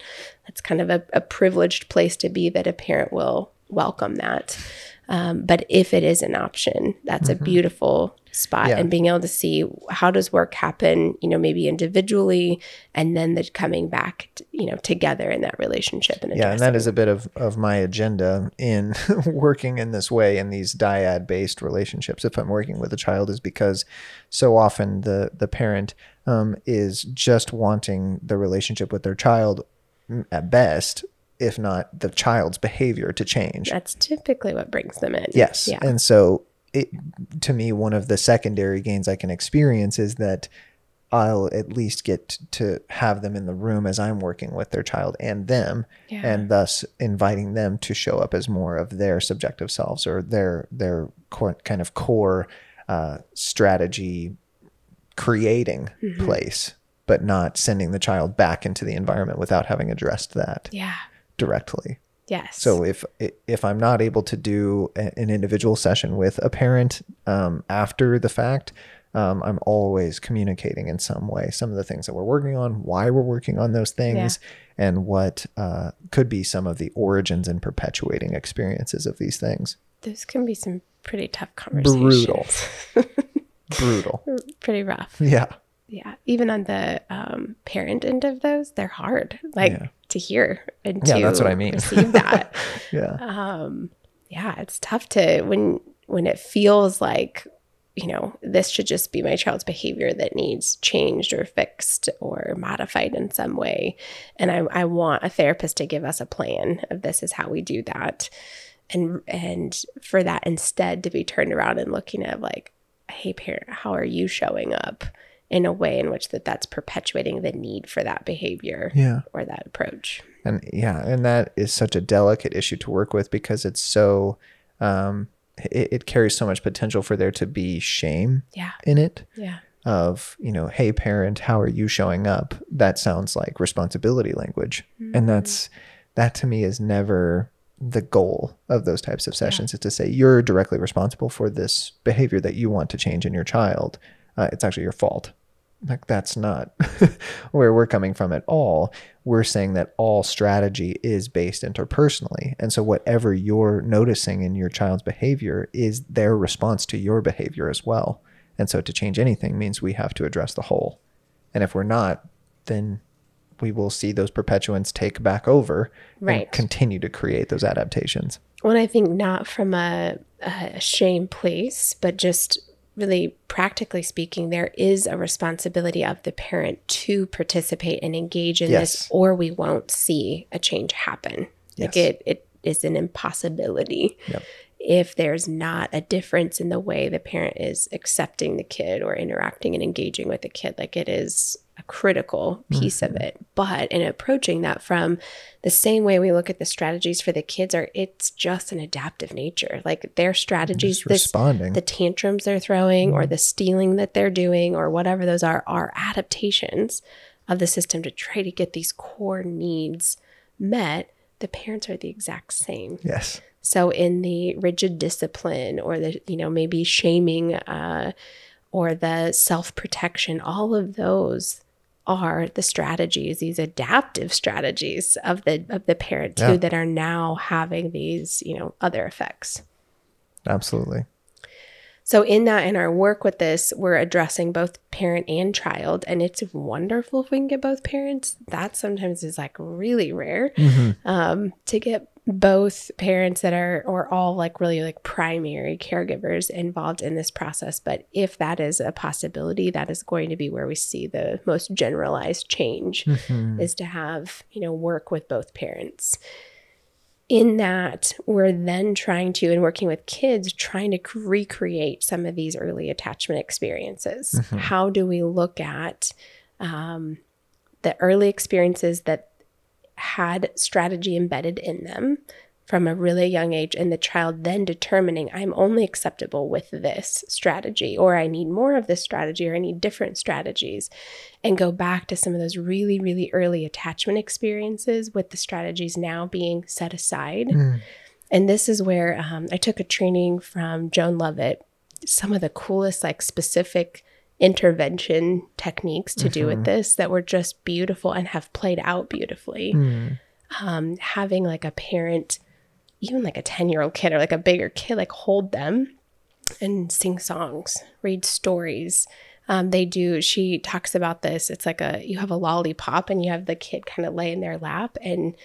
That's kind of a, a privileged place to be that a parent will welcome that. Um, but if it is an option, that's a beautiful spot. Yeah. And being able to see how does work happen, you know, maybe individually, and then the coming back, t- you know, together in that relationship. And Yeah, and that is a bit of, of my agenda in working in this way in these dyad based relationships. If I'm working with a child, is because so often the the parent um, is just wanting the relationship with their child mm, at best, if not the child's behavior to change. that's typically what brings them in. Yes. Yeah. And so it to me one of the secondary gains I can experience is that I'll at least get to have them in the room as I'm working with their child and them Yeah. and thus inviting them to show up as more of their subjective selves or their their core, kind of core uh, strategy creating Mm-hmm. place but not sending the child back into the environment without having addressed that Yeah. Directly. Yes. So if if I'm not able to do an individual session with a parent um, after the fact, um, I'm always communicating in some way some of the things that we're working on, why we're working on those things, yeah. and what uh, could be some of the origins and perpetuating experiences of these things. Those can be some pretty tough conversations. Brutal. Brutal. Pretty rough. Yeah. Yeah. Even on the um, parent end of those, they're hard. Like yeah. to hear and yeah, to that's what I mean. receive that. yeah. Um, yeah, it's tough to when when it feels like you know, this should just be my child's behavior that needs changed or fixed or modified in some way. And I, I want a therapist to give us a plan of this is how we do that. And and for that instead to be turned around and looking at like, hey parent, how are you showing up in a way in which that that's perpetuating the need for that behavior yeah. or that approach. And yeah, and that is such a delicate issue to work with because it's so um it, it carries so much potential for there to be shame yeah. in it. Yeah. Of, you know, hey parent, how are you showing up? That sounds like responsibility language. Mm-hmm. And that's that to me is never the goal of those types of sessions yeah. is to say you're directly responsible for this behavior that you want to change in your child. Uh, it's actually your fault. Like that's not where we're coming from at all. We're saying that all strategy is based interpersonally. And so whatever you're noticing in your child's behavior is their response to your behavior as well. And so to change anything means we have to address the whole. And if we're not, then we will see those perpetuants take back over right. and continue to create those adaptations. Well, I think not from a, a shame place, but just really practically speaking, there is a responsibility of the parent to participate and engage in yes. this, or we won't see a change happen. Yes. Like it, it is an impossibility. Yep. If there's not a difference in the way the parent is accepting the kid or interacting and engaging with the kid, like it is critical piece mm-hmm. of it. But in approaching that from the same way we look at the strategies for the kids are it's just an adaptive nature. Like their strategies, this, responding. the tantrums they're throwing mm-hmm. or the stealing that they're doing or whatever those are are adaptations of the system to try to get these core needs met. The parents are the exact same. Yes. So in the rigid discipline or the, you know, maybe shaming uh, or the self protection, all of those are the strategies, these adaptive strategies of the of the parent too yeah. that are now having these, you know, other effects. Absolutely. So in that in our work with this, we're addressing both parent and child and it's wonderful if we can get both parents. That sometimes is like really rare mm-hmm. um, to get both parents that are or all like really like primary caregivers involved in this process but if that is a possibility that is going to be where we see the most generalized change mm-hmm. is to have you know work with both parents in that we're then trying to and working with kids trying to recreate some of these early attachment experiences mm-hmm. how do we look at um, the early experiences that had strategy embedded in them from a really young age, and the child then determining, I'm only acceptable with this strategy, or I need more of this strategy, or I need different strategies, and go back to some of those really, really early attachment experiences with the strategies now being set aside. Mm. And this is where um, I took a training from Joan Lovett, some of the coolest, like specific intervention techniques to mm-hmm. do with mm-hmm. this that were just beautiful and have played out beautifully. Mm. Um, having like a parent, even like a 10 year old kid or like a bigger kid, like hold them and sing songs, read stories. Um, they do, she talks about this. It's like a, you have a lollipop and you have the kid kind of lay in their lap and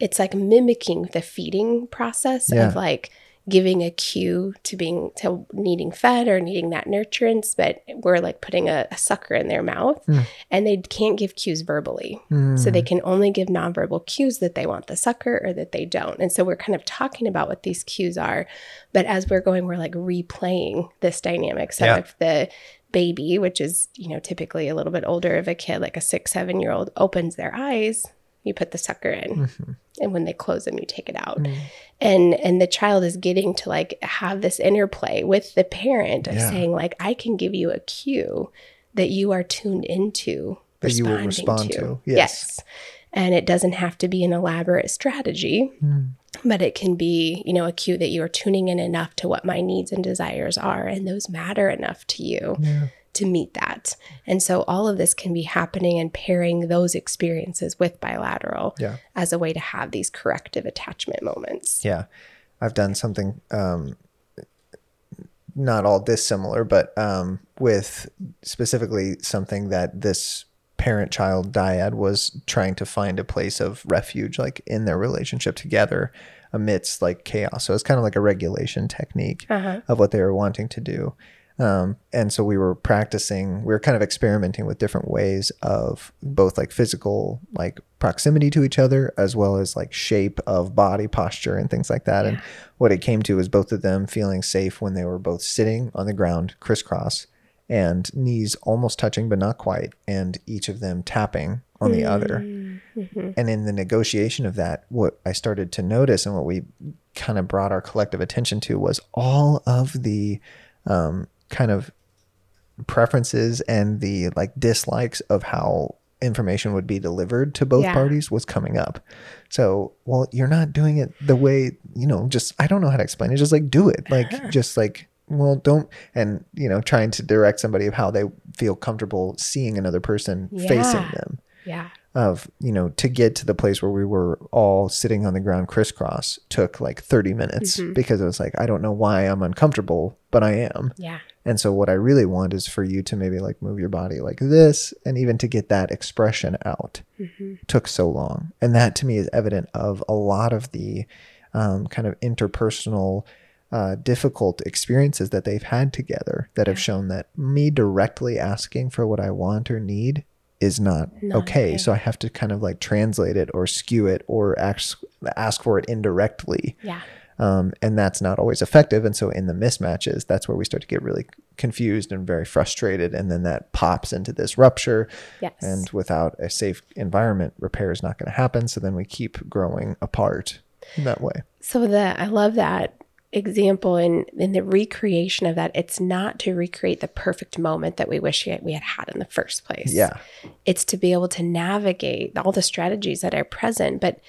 it's like mimicking the feeding process yeah. of like, giving a cue to being to needing fed or needing that nurturance, but we're like putting a, a sucker in their mouth mm. and they can't give cues verbally. Mm. So they can only give nonverbal cues that they want the sucker or that they don't. And so we're kind of talking about what these cues are. But as we're going, we're like replaying this dynamic. So yeah. if the baby, which is, you know, typically a little bit older of a kid, like a six, seven year old, opens their eyes, you put the sucker in. Mm-hmm. And when they close them, you take it out. Mm. And and the child is getting to like have this interplay with the parent of yeah. saying, like, I can give you a cue that you are tuned into that you will respond to. to. Yes. yes. And it doesn't have to be an elaborate strategy, Mm. but it can be, you know, a cue that you are tuning in enough to what my needs and desires are, and those matter enough to you Yeah. To meet that. And so all of this can be happening and pairing those experiences with bilateral Yeah. as a way to have these corrective attachment moments. Yeah. I've done something um not all dissimilar, but um with specifically something that this parent child dyad was trying to find a place of refuge like in their relationship together amidst like chaos. So it's kind of like a regulation technique Uh-huh. of what they were wanting to do. Um, and so we were practicing, we were kind of experimenting with different ways of both like physical, like proximity to each other, as well as like shape of body posture and things like that. And what it came to was both of them feeling safe when they were both sitting on the ground crisscross and knees almost touching, but not quite, and each of them tapping on the other. Mm-hmm. And in the negotiation of that, what I started to notice and what we kind of brought our collective attention to was all of the um, kind of preferences and the like dislikes of how information would be delivered to both Yeah. parties was coming up. So, well, you're not doing it the way, you know, just I don't know how to explain it. Just like do it. Like just like well, don't and you know, trying to direct somebody of how they feel comfortable seeing another person facing them Yeah. of you know to get to the place where we were all sitting on the ground crisscross took like 30 minutes Mm-hmm. because it was like i don't know why i'm uncomfortable but i am Yeah. And so what i really want is for you to maybe like move your body like this and even to get that expression out Mm-hmm. took so long and that to me is evident of a lot of the um, kind of interpersonal uh, difficult experiences that they've had together that have shown that me directly asking for what i want or need is not, Not okay. okay. So I have to kind of like translate it or skew it or ask ask for it indirectly. Yeah. Um, and that's not always effective. And so in the mismatches, that's where we start to get really confused and very frustrated. And then that pops into this rupture. Yes. And without a safe environment, repair is not going to happen. So then we keep growing apart in that way. So the I love that example in in the recreation of that. It's not to recreate the perfect moment that we wish we had- we had had in the first place. Yeah. It's to be able to navigate all the strategies that are present, but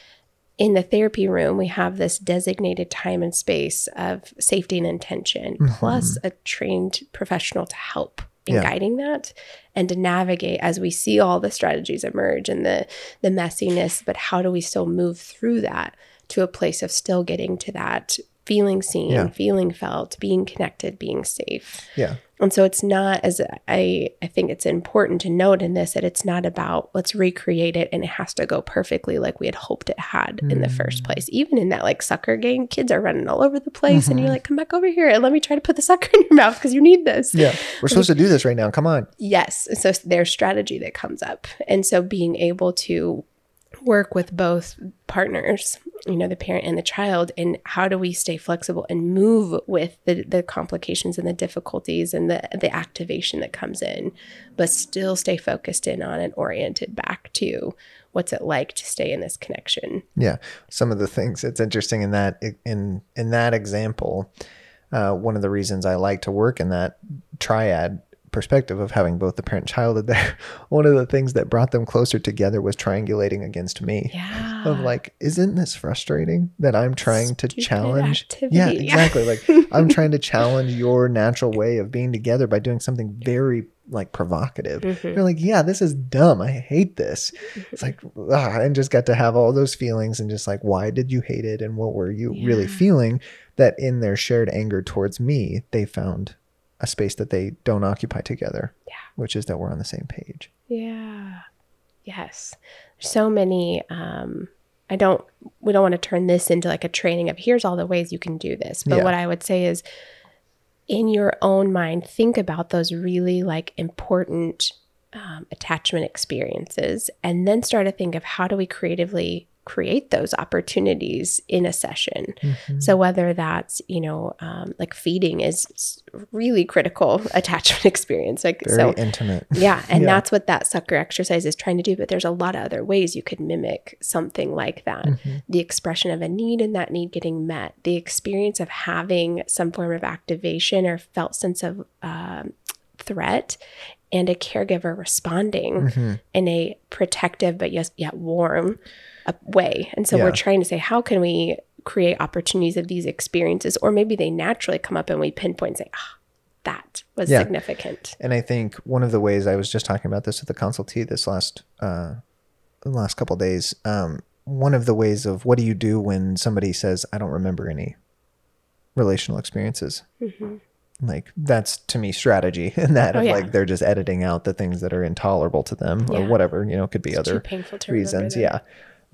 in the therapy room, we have this designated time and space of safety and intention, mm-hmm. plus a trained professional to help in Yeah. guiding that and to navigate as we see all the strategies emerge and the the messiness. But how do we still move through that to a place of still getting to that feeling seen, Yeah. feeling felt, being connected, being safe? Yeah. And so it's not as I I think it's important to note in this that it's not about let's recreate it and it has to go perfectly like we had hoped it had in the first Mm. place. Even in that like sucker game, kids are running all over the place and you're Mm-hmm. like, come back over here and let me try to put the sucker in your mouth because you need this. Yeah. We're supposed to do this right now. Come on. Yes. So there's strategy that comes up. And so being able to work with both partners, you know, the parent and the child, and how do we stay flexible and move with the, the complications and the difficulties and the, the activation that comes in, but still stay focused in on and oriented back to what's it like to stay in this connection. Yeah, some of the things it's interesting in that in in that example, uh, one of the reasons I like to work in that triad perspective of having both the parent and child in there, one of the things that brought them closer together was triangulating against me. Yeah. Of like, isn't this frustrating that I'm trying to challenge? activity. Yeah, Yeah. exactly. like I'm trying to challenge your natural way of being together by doing something very like provocative. Mm-hmm. You're like, yeah, this is dumb. I hate this. It's like, ah, and just got to have all those feelings and just like, why did you hate it? And what were you really feeling? That in their shared anger towards me, they found a space that they don't occupy together. Yeah. Which is that we're on the same page. Yeah. Yes. So many um I don't we don't want to turn this into like a training of here's all the ways you can do this. But Yeah. what I would say is in your own mind think about those really like important um, attachment experiences and then start to think of how do we creatively create those opportunities in a session so whether that's you know um, like feeding is really critical attachment experience like Very so intimate. yeah, and Yeah. that's what that sucker exercise is trying to do. But there's a lot of other ways you could mimic something like that. Mm-hmm. The expression of a need and that need getting met, the experience of having some form of activation or felt sense of um, threat, and a caregiver responding Mm-hmm. in a protective but yes yet warm way. And so Yeah. we're trying to say how can we create opportunities of these experiences or maybe they naturally come up and we pinpoint and say ah that was Yeah. significant. And I think one of the ways I was just talking about this with the consultee this last uh, last couple days. Um, one of the ways of what do you do when somebody says I don't remember any relational experiences. Like that's to me strategy, and that Mm-hmm. Oh, of yeah. like they're just editing out the things that are intolerable to them or whatever. You know, could be Too other painful reasons. Yeah,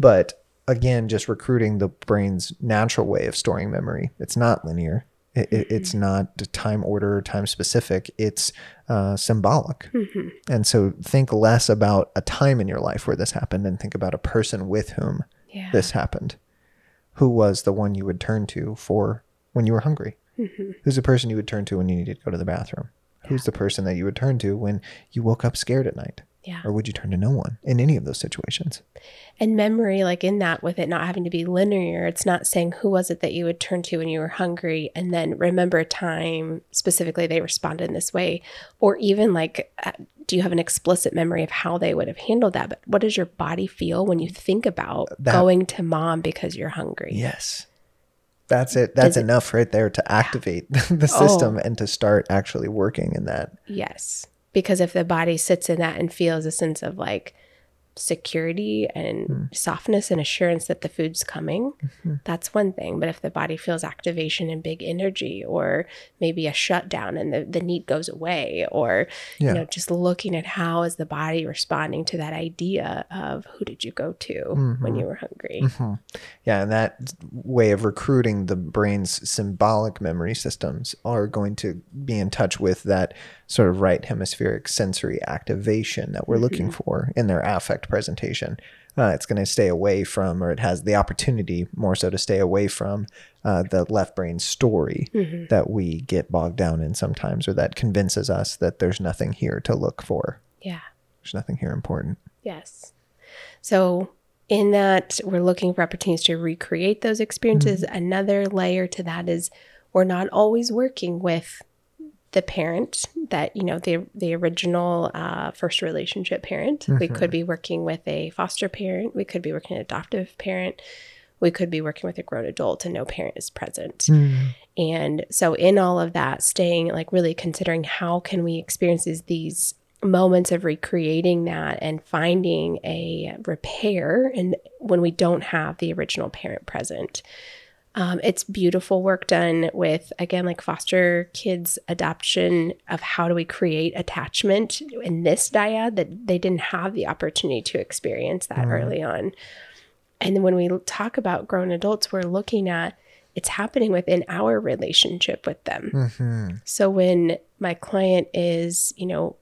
but again, just recruiting the brain's natural way of storing memory. It's not linear. It, Mm-hmm. it's not time order time specific. It's uh, symbolic. Mm-hmm. And so think less about a time in your life where this happened and think about a person with whom Yeah. this happened. Who was the one you would turn to for when you were hungry? Mm-hmm. Who's the person you would turn to when you needed to go to the bathroom? Who's the person that you would turn to when you woke up scared at night? Yeah. Or would you turn to no one in any of those situations? And memory, like in that, with it not having to be linear, it's not saying who was it that you would turn to when you were hungry and then remember a time specifically they responded in this way. Or even like, uh, do you have an explicit memory of how they would have handled that? But what does your body feel when you think about That- going to mom because you're hungry? Yes. That's it. That's Does it- enough right there to activate the system and to start actually working in that. Yes. Because if the body sits in that and feels a sense of like security and Hmm. softness and assurance that the food's coming, Mm-hmm. that's one thing. But if the body feels activation and big energy, or maybe a shutdown and the, the need goes away, or, Yeah. you know, just looking at how is the body responding to that idea of who did you go to Mm-hmm. when you were hungry? Yeah, and that way of recruiting the brain's symbolic memory systems are going to be in touch with that sort of right hemispheric sensory activation that we're looking for in their affect presentation. Uh, it's going to stay away from, or it has the opportunity more so to stay away from uh, the left brain story that we get bogged down in sometimes, or that convinces us that there's nothing here to look for. Yeah. There's nothing here important. Yes. So, in that, we're looking for opportunities to recreate those experiences. Another layer to that is we're not always working with the parent that you know the the original uh, first relationship parent. We could be working with a foster parent. We could be working with an adoptive parent. We could be working with a grown adult and no parent is present. And so in all of that, staying like really considering how can we experience these moments of recreating that and finding a repair and when we don't have the original parent present. Um, it's beautiful work done with again like foster kids adoption of how do we create attachment in this dyad that they didn't have the opportunity to experience that early on. And then when we talk about grown adults, we're looking at it's happening within our relationship with them. So when my client is, you know,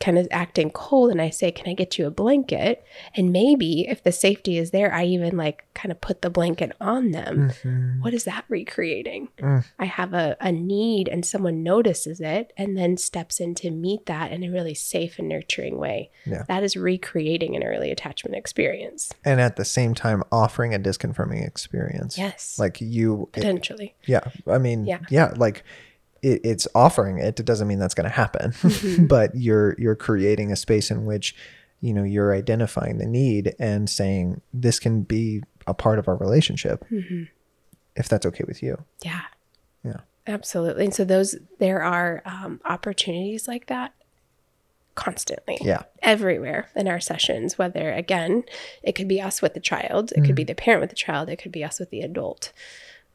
kind of acting cold and I say, Can I get you a blanket? And maybe if the safety is there, I even like kind of put the blanket on them. Mm-hmm. What is that recreating? Mm. I have a, a need and someone notices it and then steps in to meet that in a really safe and nurturing way. Yeah. That is recreating an early attachment experience. And at the same time, offering a disconfirming experience. Yes. Like you, Potentially. Yeah, I mean, Yeah. yeah, like it, it's offering it. It doesn't mean that's going to happen, Mm-hmm. but you're you're creating a space in which you know you're identifying the need and saying this can be a part of our relationship, Mm-hmm. if that's okay with you. Yeah. Yeah. Absolutely. And so those there are um, opportunities like that constantly. Yeah, Everywhere in our sessions, whether again, it could be us with the child, it could be the parent with the child, it could be us with the adult.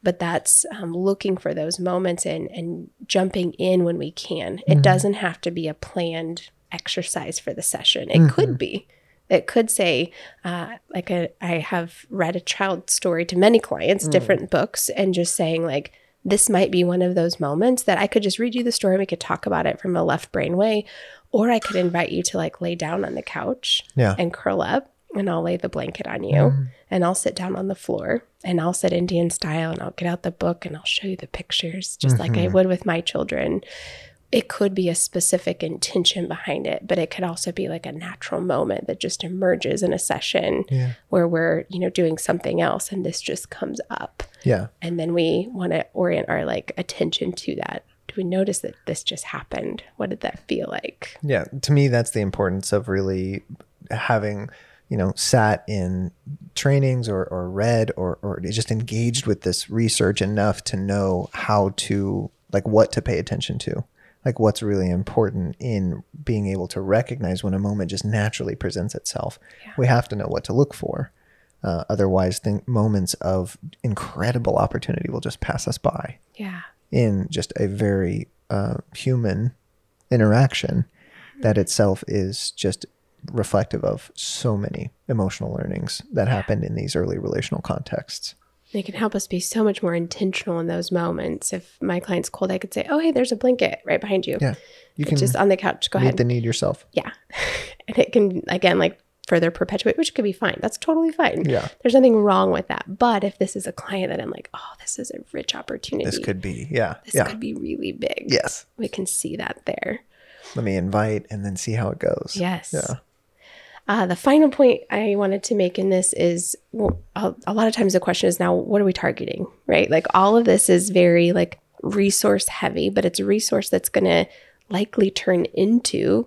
But that's um, looking for those moments and and jumping in when we can. It doesn't have to be a planned exercise for the session. It could be. It could say, uh, like a, I have read a child story to many clients, different books, and just saying like, this might be one of those moments that I could just read you the story. And we could talk about it from a left brain way, or I could invite you to like lay down on the couch Yeah. and curl up, and I'll lay the blanket on you, mm. and I'll sit down on the floor, and I'll sit Indian style, and I'll get out the book, and I'll show you the pictures, just like I mm-hmm. would with my children. It could be a specific intention behind it, but it could also be like a natural moment that just emerges in a session Yeah. where we're, you know, doing something else and this just comes up yeah, and then we want to orient our like attention to that do we notice that this just happened? What did that feel like? Yeah, to me, that's the importance of really having, you know, sat in trainings or, or read or, or just engaged with this research enough to know how to, like, what to pay attention to. Like, what's really important in being able to recognize when a moment just naturally presents itself. Yeah. We have to know what to look for. Uh, otherwise, think moments of incredible opportunity will just pass us by Yeah. in just a very uh, human interaction that itself is just reflective of so many emotional learnings that happened in these early relational contexts. They can help us be so much more intentional in those moments. If my client's cold, I could say, "Oh, hey, there's a blanket right behind you. Yeah, you can just on the couch. Go meet ahead." the need yourself. yeah, and it can again like further perpetuate, which could be fine. That's totally fine. Yeah. there's nothing wrong with that. But if this is a client that I'm like, "Oh, this is a rich opportunity. This could be, yeah, this yeah, could be really big." yes. we can see that there. Let me invite and then see how it goes. Yes. Yeah. Uh, the final point I wanted to make in this is well, a, a lot of times the question is now, what are we targeting? Right? Like all of this is very like resource heavy, but it's a resource that's going to likely turn into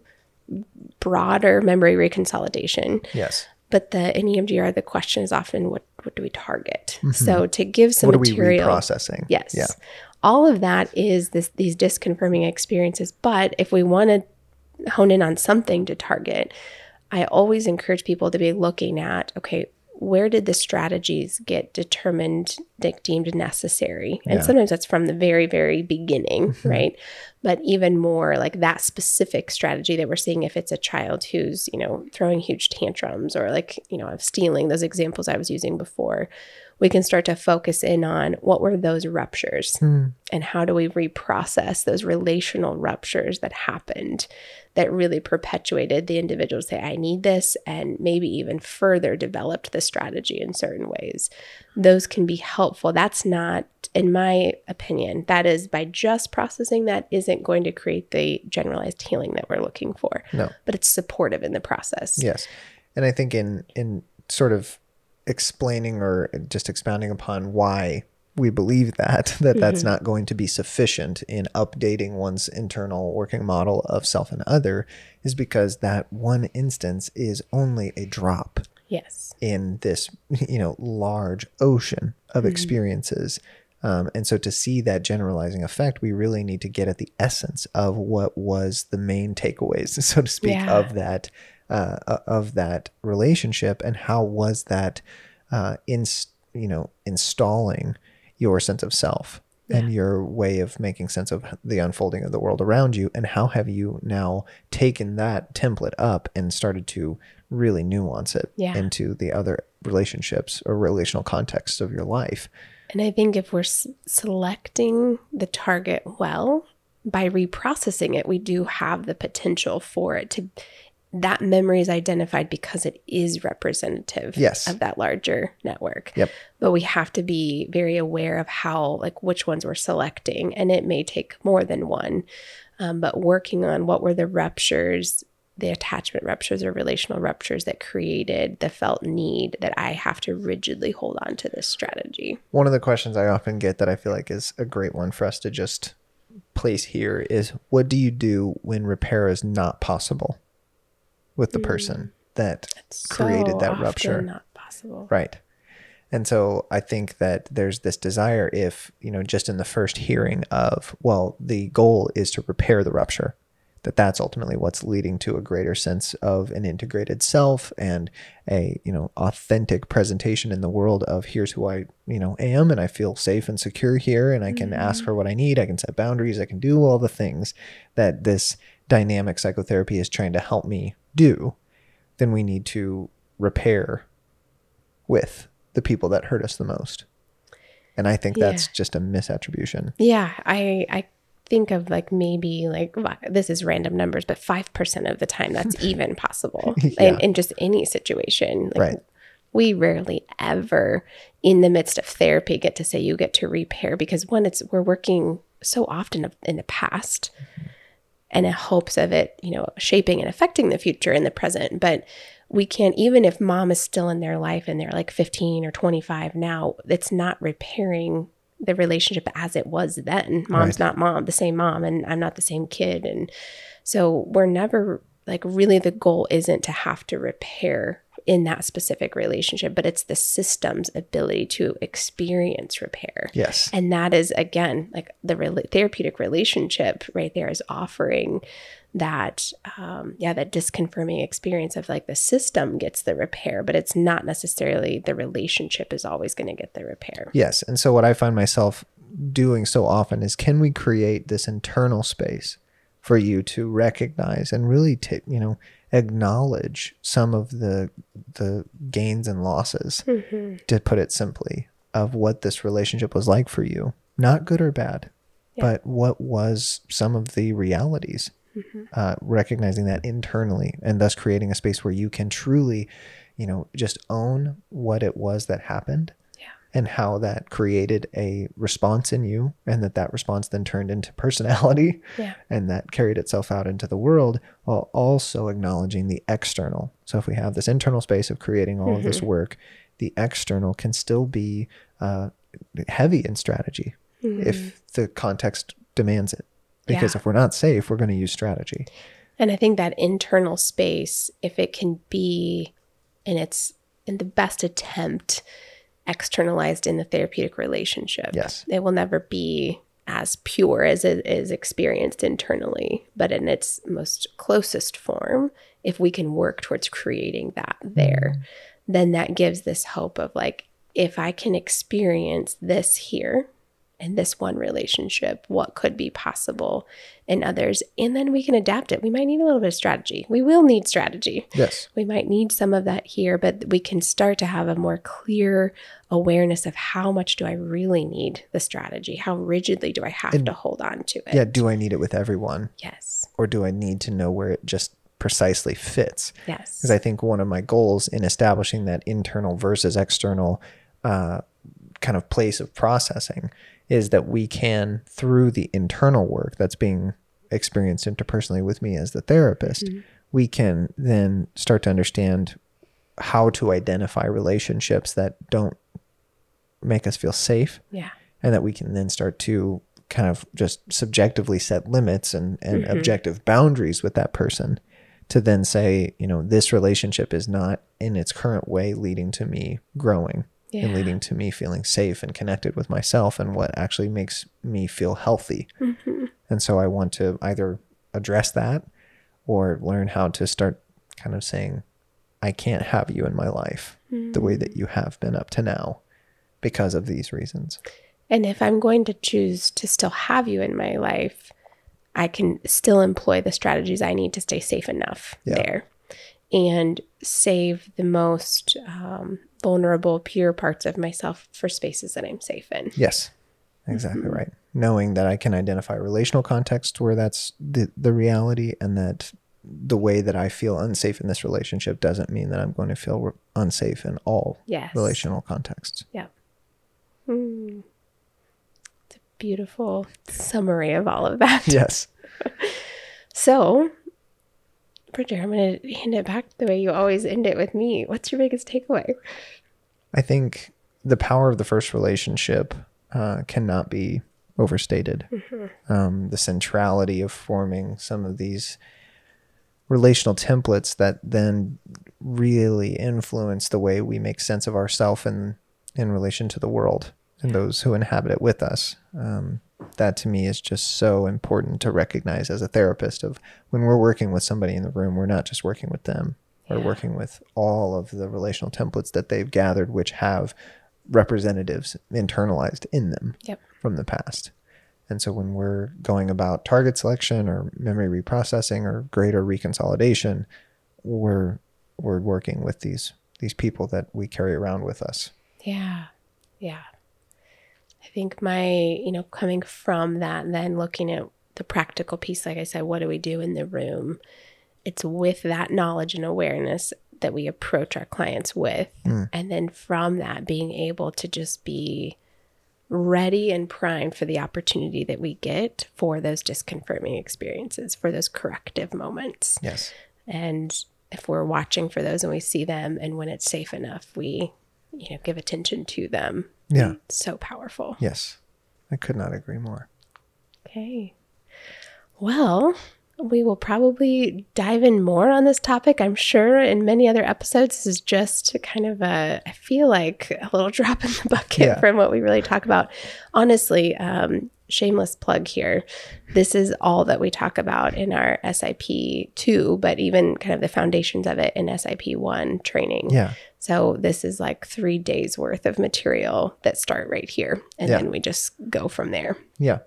broader memory reconsolidation. Yes. But the in EMDR, the question is often, what what do we target? So to give some Mm-hmm. What material, reprocessing? Yes. Yeah. All of that is this these disconfirming experiences. But if we want to hone in on something to target, I always encourage people to be looking at, okay, where did the strategies get determined, de- deemed necessary? And Yeah. Sometimes that's from the very, very beginning, right? But even more like that specific strategy that we're seeing if it's a child who's, you know, throwing huge tantrums or like, you know, of stealing, those examples I was using before, we can start to focus in on what were those ruptures Hmm. and how do we reprocess those relational ruptures that happened that really perpetuated the individual say i need this and maybe even further developed the strategy in certain ways those can be helpful that's not in my opinion that is by just processing that isn't going to create the generalized healing that we're looking for No. but it's supportive in the process Yes. And I think in in sort of explaining or just expounding upon why we believe that that that's not going to be sufficient in updating one's internal working model of self and other is because that one instance is only a drop yes. in this you know large ocean of experiences. Um, and so to see that generalizing effect we really need to get at the essence of what was the main takeaways so to speak Yeah. of that uh, uh, of that relationship and how was that uh, in you know installing your sense of self and your way of making sense of the unfolding of the world around you and how have you now taken that template up and started to really nuance it Yeah. into the other relationships or relational contexts of your life And I think if we're s- selecting the target well, by reprocessing it, we do have the potential for it to, that memory is identified because it is representative Yes. of that larger network. Yep. But we have to be very aware of how, like, which ones we're selecting. And it may take more than one. Um, but working on what were the ruptures, the attachment ruptures or relational ruptures that created the felt need that I have to rigidly hold on to this strategy. one of the questions i often get that i feel like is a great one for us to just place here is what do you do when repair is not possible with the mm. person that created so that rupture. Not possible. Right. And so I think that there's this desire if, you know, just in the first hearing of, well, the goal is to repair the rupture, that that's ultimately what's leading to a greater sense of an integrated self and a, you know, authentic presentation in the world of here's who I, you know, am and I feel safe and secure here and I can ask mm-hmm. for what I need, I can set boundaries, I can do all the things that this dynamic psychotherapy is trying to help me do. Then we need to repair with the people that hurt us the most. And I think that's Yeah. just a misattribution. Yeah, I I think of like maybe like this is random numbers, but five percent of the time that's even possible Yeah. in, in just any situation. Like, Right. We rarely ever, in the midst of therapy, get to say you get to repair because one, it's we're working so often in the past, mm-hmm. And in hopes of it, you know, shaping and affecting the future in the present. But we can't, even if mom is still in their life and they're like 15 or 25 now, it's not repairing the relationship as it was then. Mom's Right. not mom, the same mom, and I'm not the same kid. And so we're never like really the goal isn't to have to repair in that specific relationship, but it's the system's ability to experience repair. Yes. And that is, again, like the rela- therapeutic relationship right there is offering that, um, yeah, that disconfirming experience of like the system gets the repair, but it's not necessarily the relationship is always going to get the repair. Yes. And so what I find myself doing so often is can we create this internal space for you to recognize and really take, you know, acknowledge some of the the gains and losses to put it simply of what this relationship was like for you. Not good or bad, Yeah. but what was some of the realities. Uh, recognizing that internally and thus creating a space where you can truly, you know, just own what it was that happened. And how that created a response in you and that that response then turned into personality Yeah. and that carried itself out into the world while also acknowledging the external. So if we have this internal space of creating all of this work the external can still be uh, heavy in strategy if the context demands it. Because Yeah. if we're not safe we're going to use strategy. And I think that internal space, if it can be in its in the best attempt externalized in the therapeutic relationship, Yes. it will never be as pure as it is experienced internally, but in its most closest form, if we can work towards creating that there, then that gives this hope of like, if I can experience this here in this one relationship, what could be possible in others? And then we can adapt it. We might need a little bit of strategy. We will need strategy. yes We might need some of that here, but we can start to have a more clear awareness of how much do I really need the strategy? How rigidly do I have to hold on to it? yeah do i need it with everyone Yes. or do i need to know where it just precisely fits Yes. because I think one of my goals in establishing that internal versus external uh, kind of place of processing is that we can, through the internal work that's being experienced interpersonally with me as the therapist, mm-hmm. we can then start to understand how to identify relationships that don't make us feel safe. Yeah. and that we can then start to kind of just subjectively set limits and, and mm-hmm. objective boundaries with that person to then say, you know, this relationship is not in its current way leading to me growing Yeah. and leading to me feeling safe and connected with myself and what actually makes me feel healthy. And so I want to either address that or learn how to start kind of saying, I can't have you in my life the way that you have been up to now because of these reasons. And if I'm going to choose to still have you in my life, I can still employ the strategies I need to stay safe enough Yeah. there and save the most um, vulnerable, pure parts of myself for spaces that I'm safe in. Yes, exactly right. Knowing that I can identify relational context where that's the, the reality and that the way that I feel unsafe in this relationship doesn't mean that I'm going to feel re- unsafe in all Yes. relational contexts. Yeah. Mm. It's a beautiful summary of all of that. Yes. So, Bridger, I'm going to hand it back the way you always end it with me. What's your biggest takeaway? I think the power of the first relationship uh, cannot be overstated. Um, the centrality of forming some of these relational templates that then really influence the way we make sense of ourself and in relation to the world and those who inhabit it with us. Um, that to me is just so important to recognize as a therapist of when we're working with somebody in the room, we're not just working with them. We're Yeah. working with all of the relational templates that they've gathered, which have representatives internalized in them Yep. from the past. And so when we're going about target selection or memory reprocessing or greater reconsolidation, we're we're working with these these people that we carry around with us. Yeah. Yeah. I think my, you know, coming from that and then looking at the practical piece, like I said, what do we do in the room? It's with that knowledge and awareness that we approach our clients with. Hmm. And then from that, being able to just be ready and primed for the opportunity that we get for those disconfirming experiences, for those corrective moments. Yes. And if we're watching for those and we see them, and when it's safe enough, we, you know, give attention to them. Yeah. So powerful. Yes. I could not agree more. Okay. Well, we will probably dive in more on this topic, I'm sure, in many other episodes. This is just kind of a, I feel like a little drop in the bucket Yeah. from what we really talk about. Honestly, um, shameless plug here. This is all that we talk about in our SIP 2, but even kind of the foundations of it in SIP 1 training. Yeah. So this is like three days worth of material that start right here. And Yeah. then we just go from there. Yeah.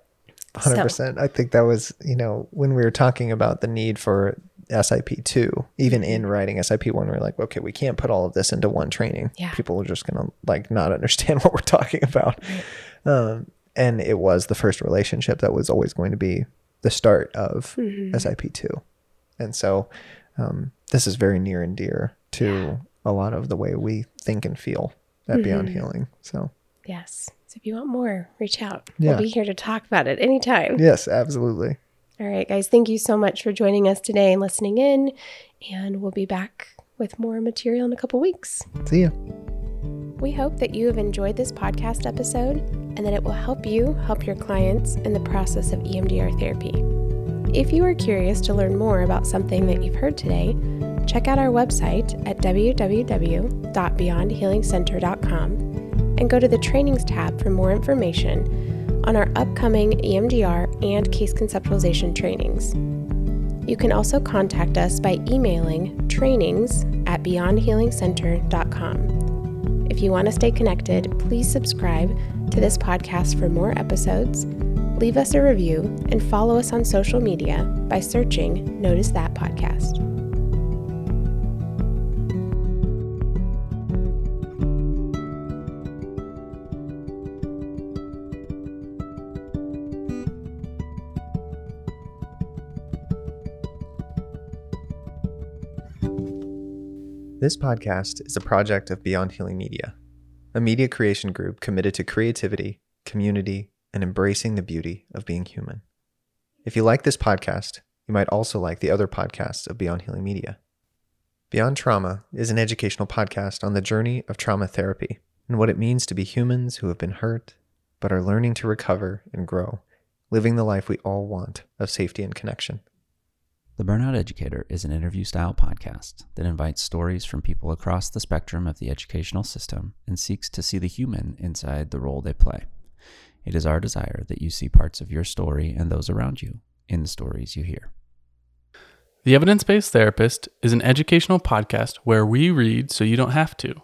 100%. I think that was, you know, when we were talking about the need for SIP 2, even in writing SIP 1, we are like, okay, we can't put all of this into one training. Yeah. People are just going to like not understand what we're talking about. Um, and it was the first relationship that was always going to be the start of SIP 2. And so um, this is very near and dear to a lot of the way we think and feel at Beyond mm-hmm. Healing. So, Yes. So if you want more, reach out. Yeah. We'll be here to talk about it anytime. yes, absolutely. All right, guys. Thank you so much for joining us today and listening in. And we'll be back with more material in a couple weeks. See ya. We hope that you have enjoyed this podcast episode and that it will help you help your clients in the process of EMDR therapy. If you are curious to learn more about something that you've heard today, check out our website at www.beyondhealingcenter.com and go to the trainings tab for more information on our upcoming EMDR and case conceptualization trainings. You can also contact us by emailing trainings at beyondhealingcenter.com. If you want to stay connected, please subscribe to this podcast for more episodes, leave us a review, and follow us on social media by searching Notice That Podcast. This podcast is a project of Beyond Healing Media, a media creation group committed to creativity, community, and embracing the beauty of being human. If you like this podcast, you might also like the other podcasts of Beyond Healing Media. Beyond Trauma is an educational podcast on the journey of trauma therapy and what it means to be humans who have been hurt but are learning to recover and grow, living the life we all want of safety and connection. The Burnout Educator is an interview style podcast that invites stories from people across the spectrum of the educational system and seeks to see the human inside the role they play. It is our desire that you see parts of your story and those around you in the stories you hear. The Evidence Based Therapist is an educational podcast where we read so you don't have to.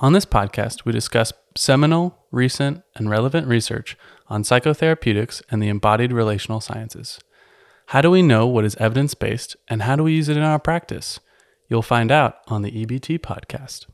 On this podcast, we discuss seminal, recent, and relevant research on psychotherapeutics and the embodied relational sciences. How do we know what is evidence based and how do we use it in our practice? You'll find out on the EBT podcast.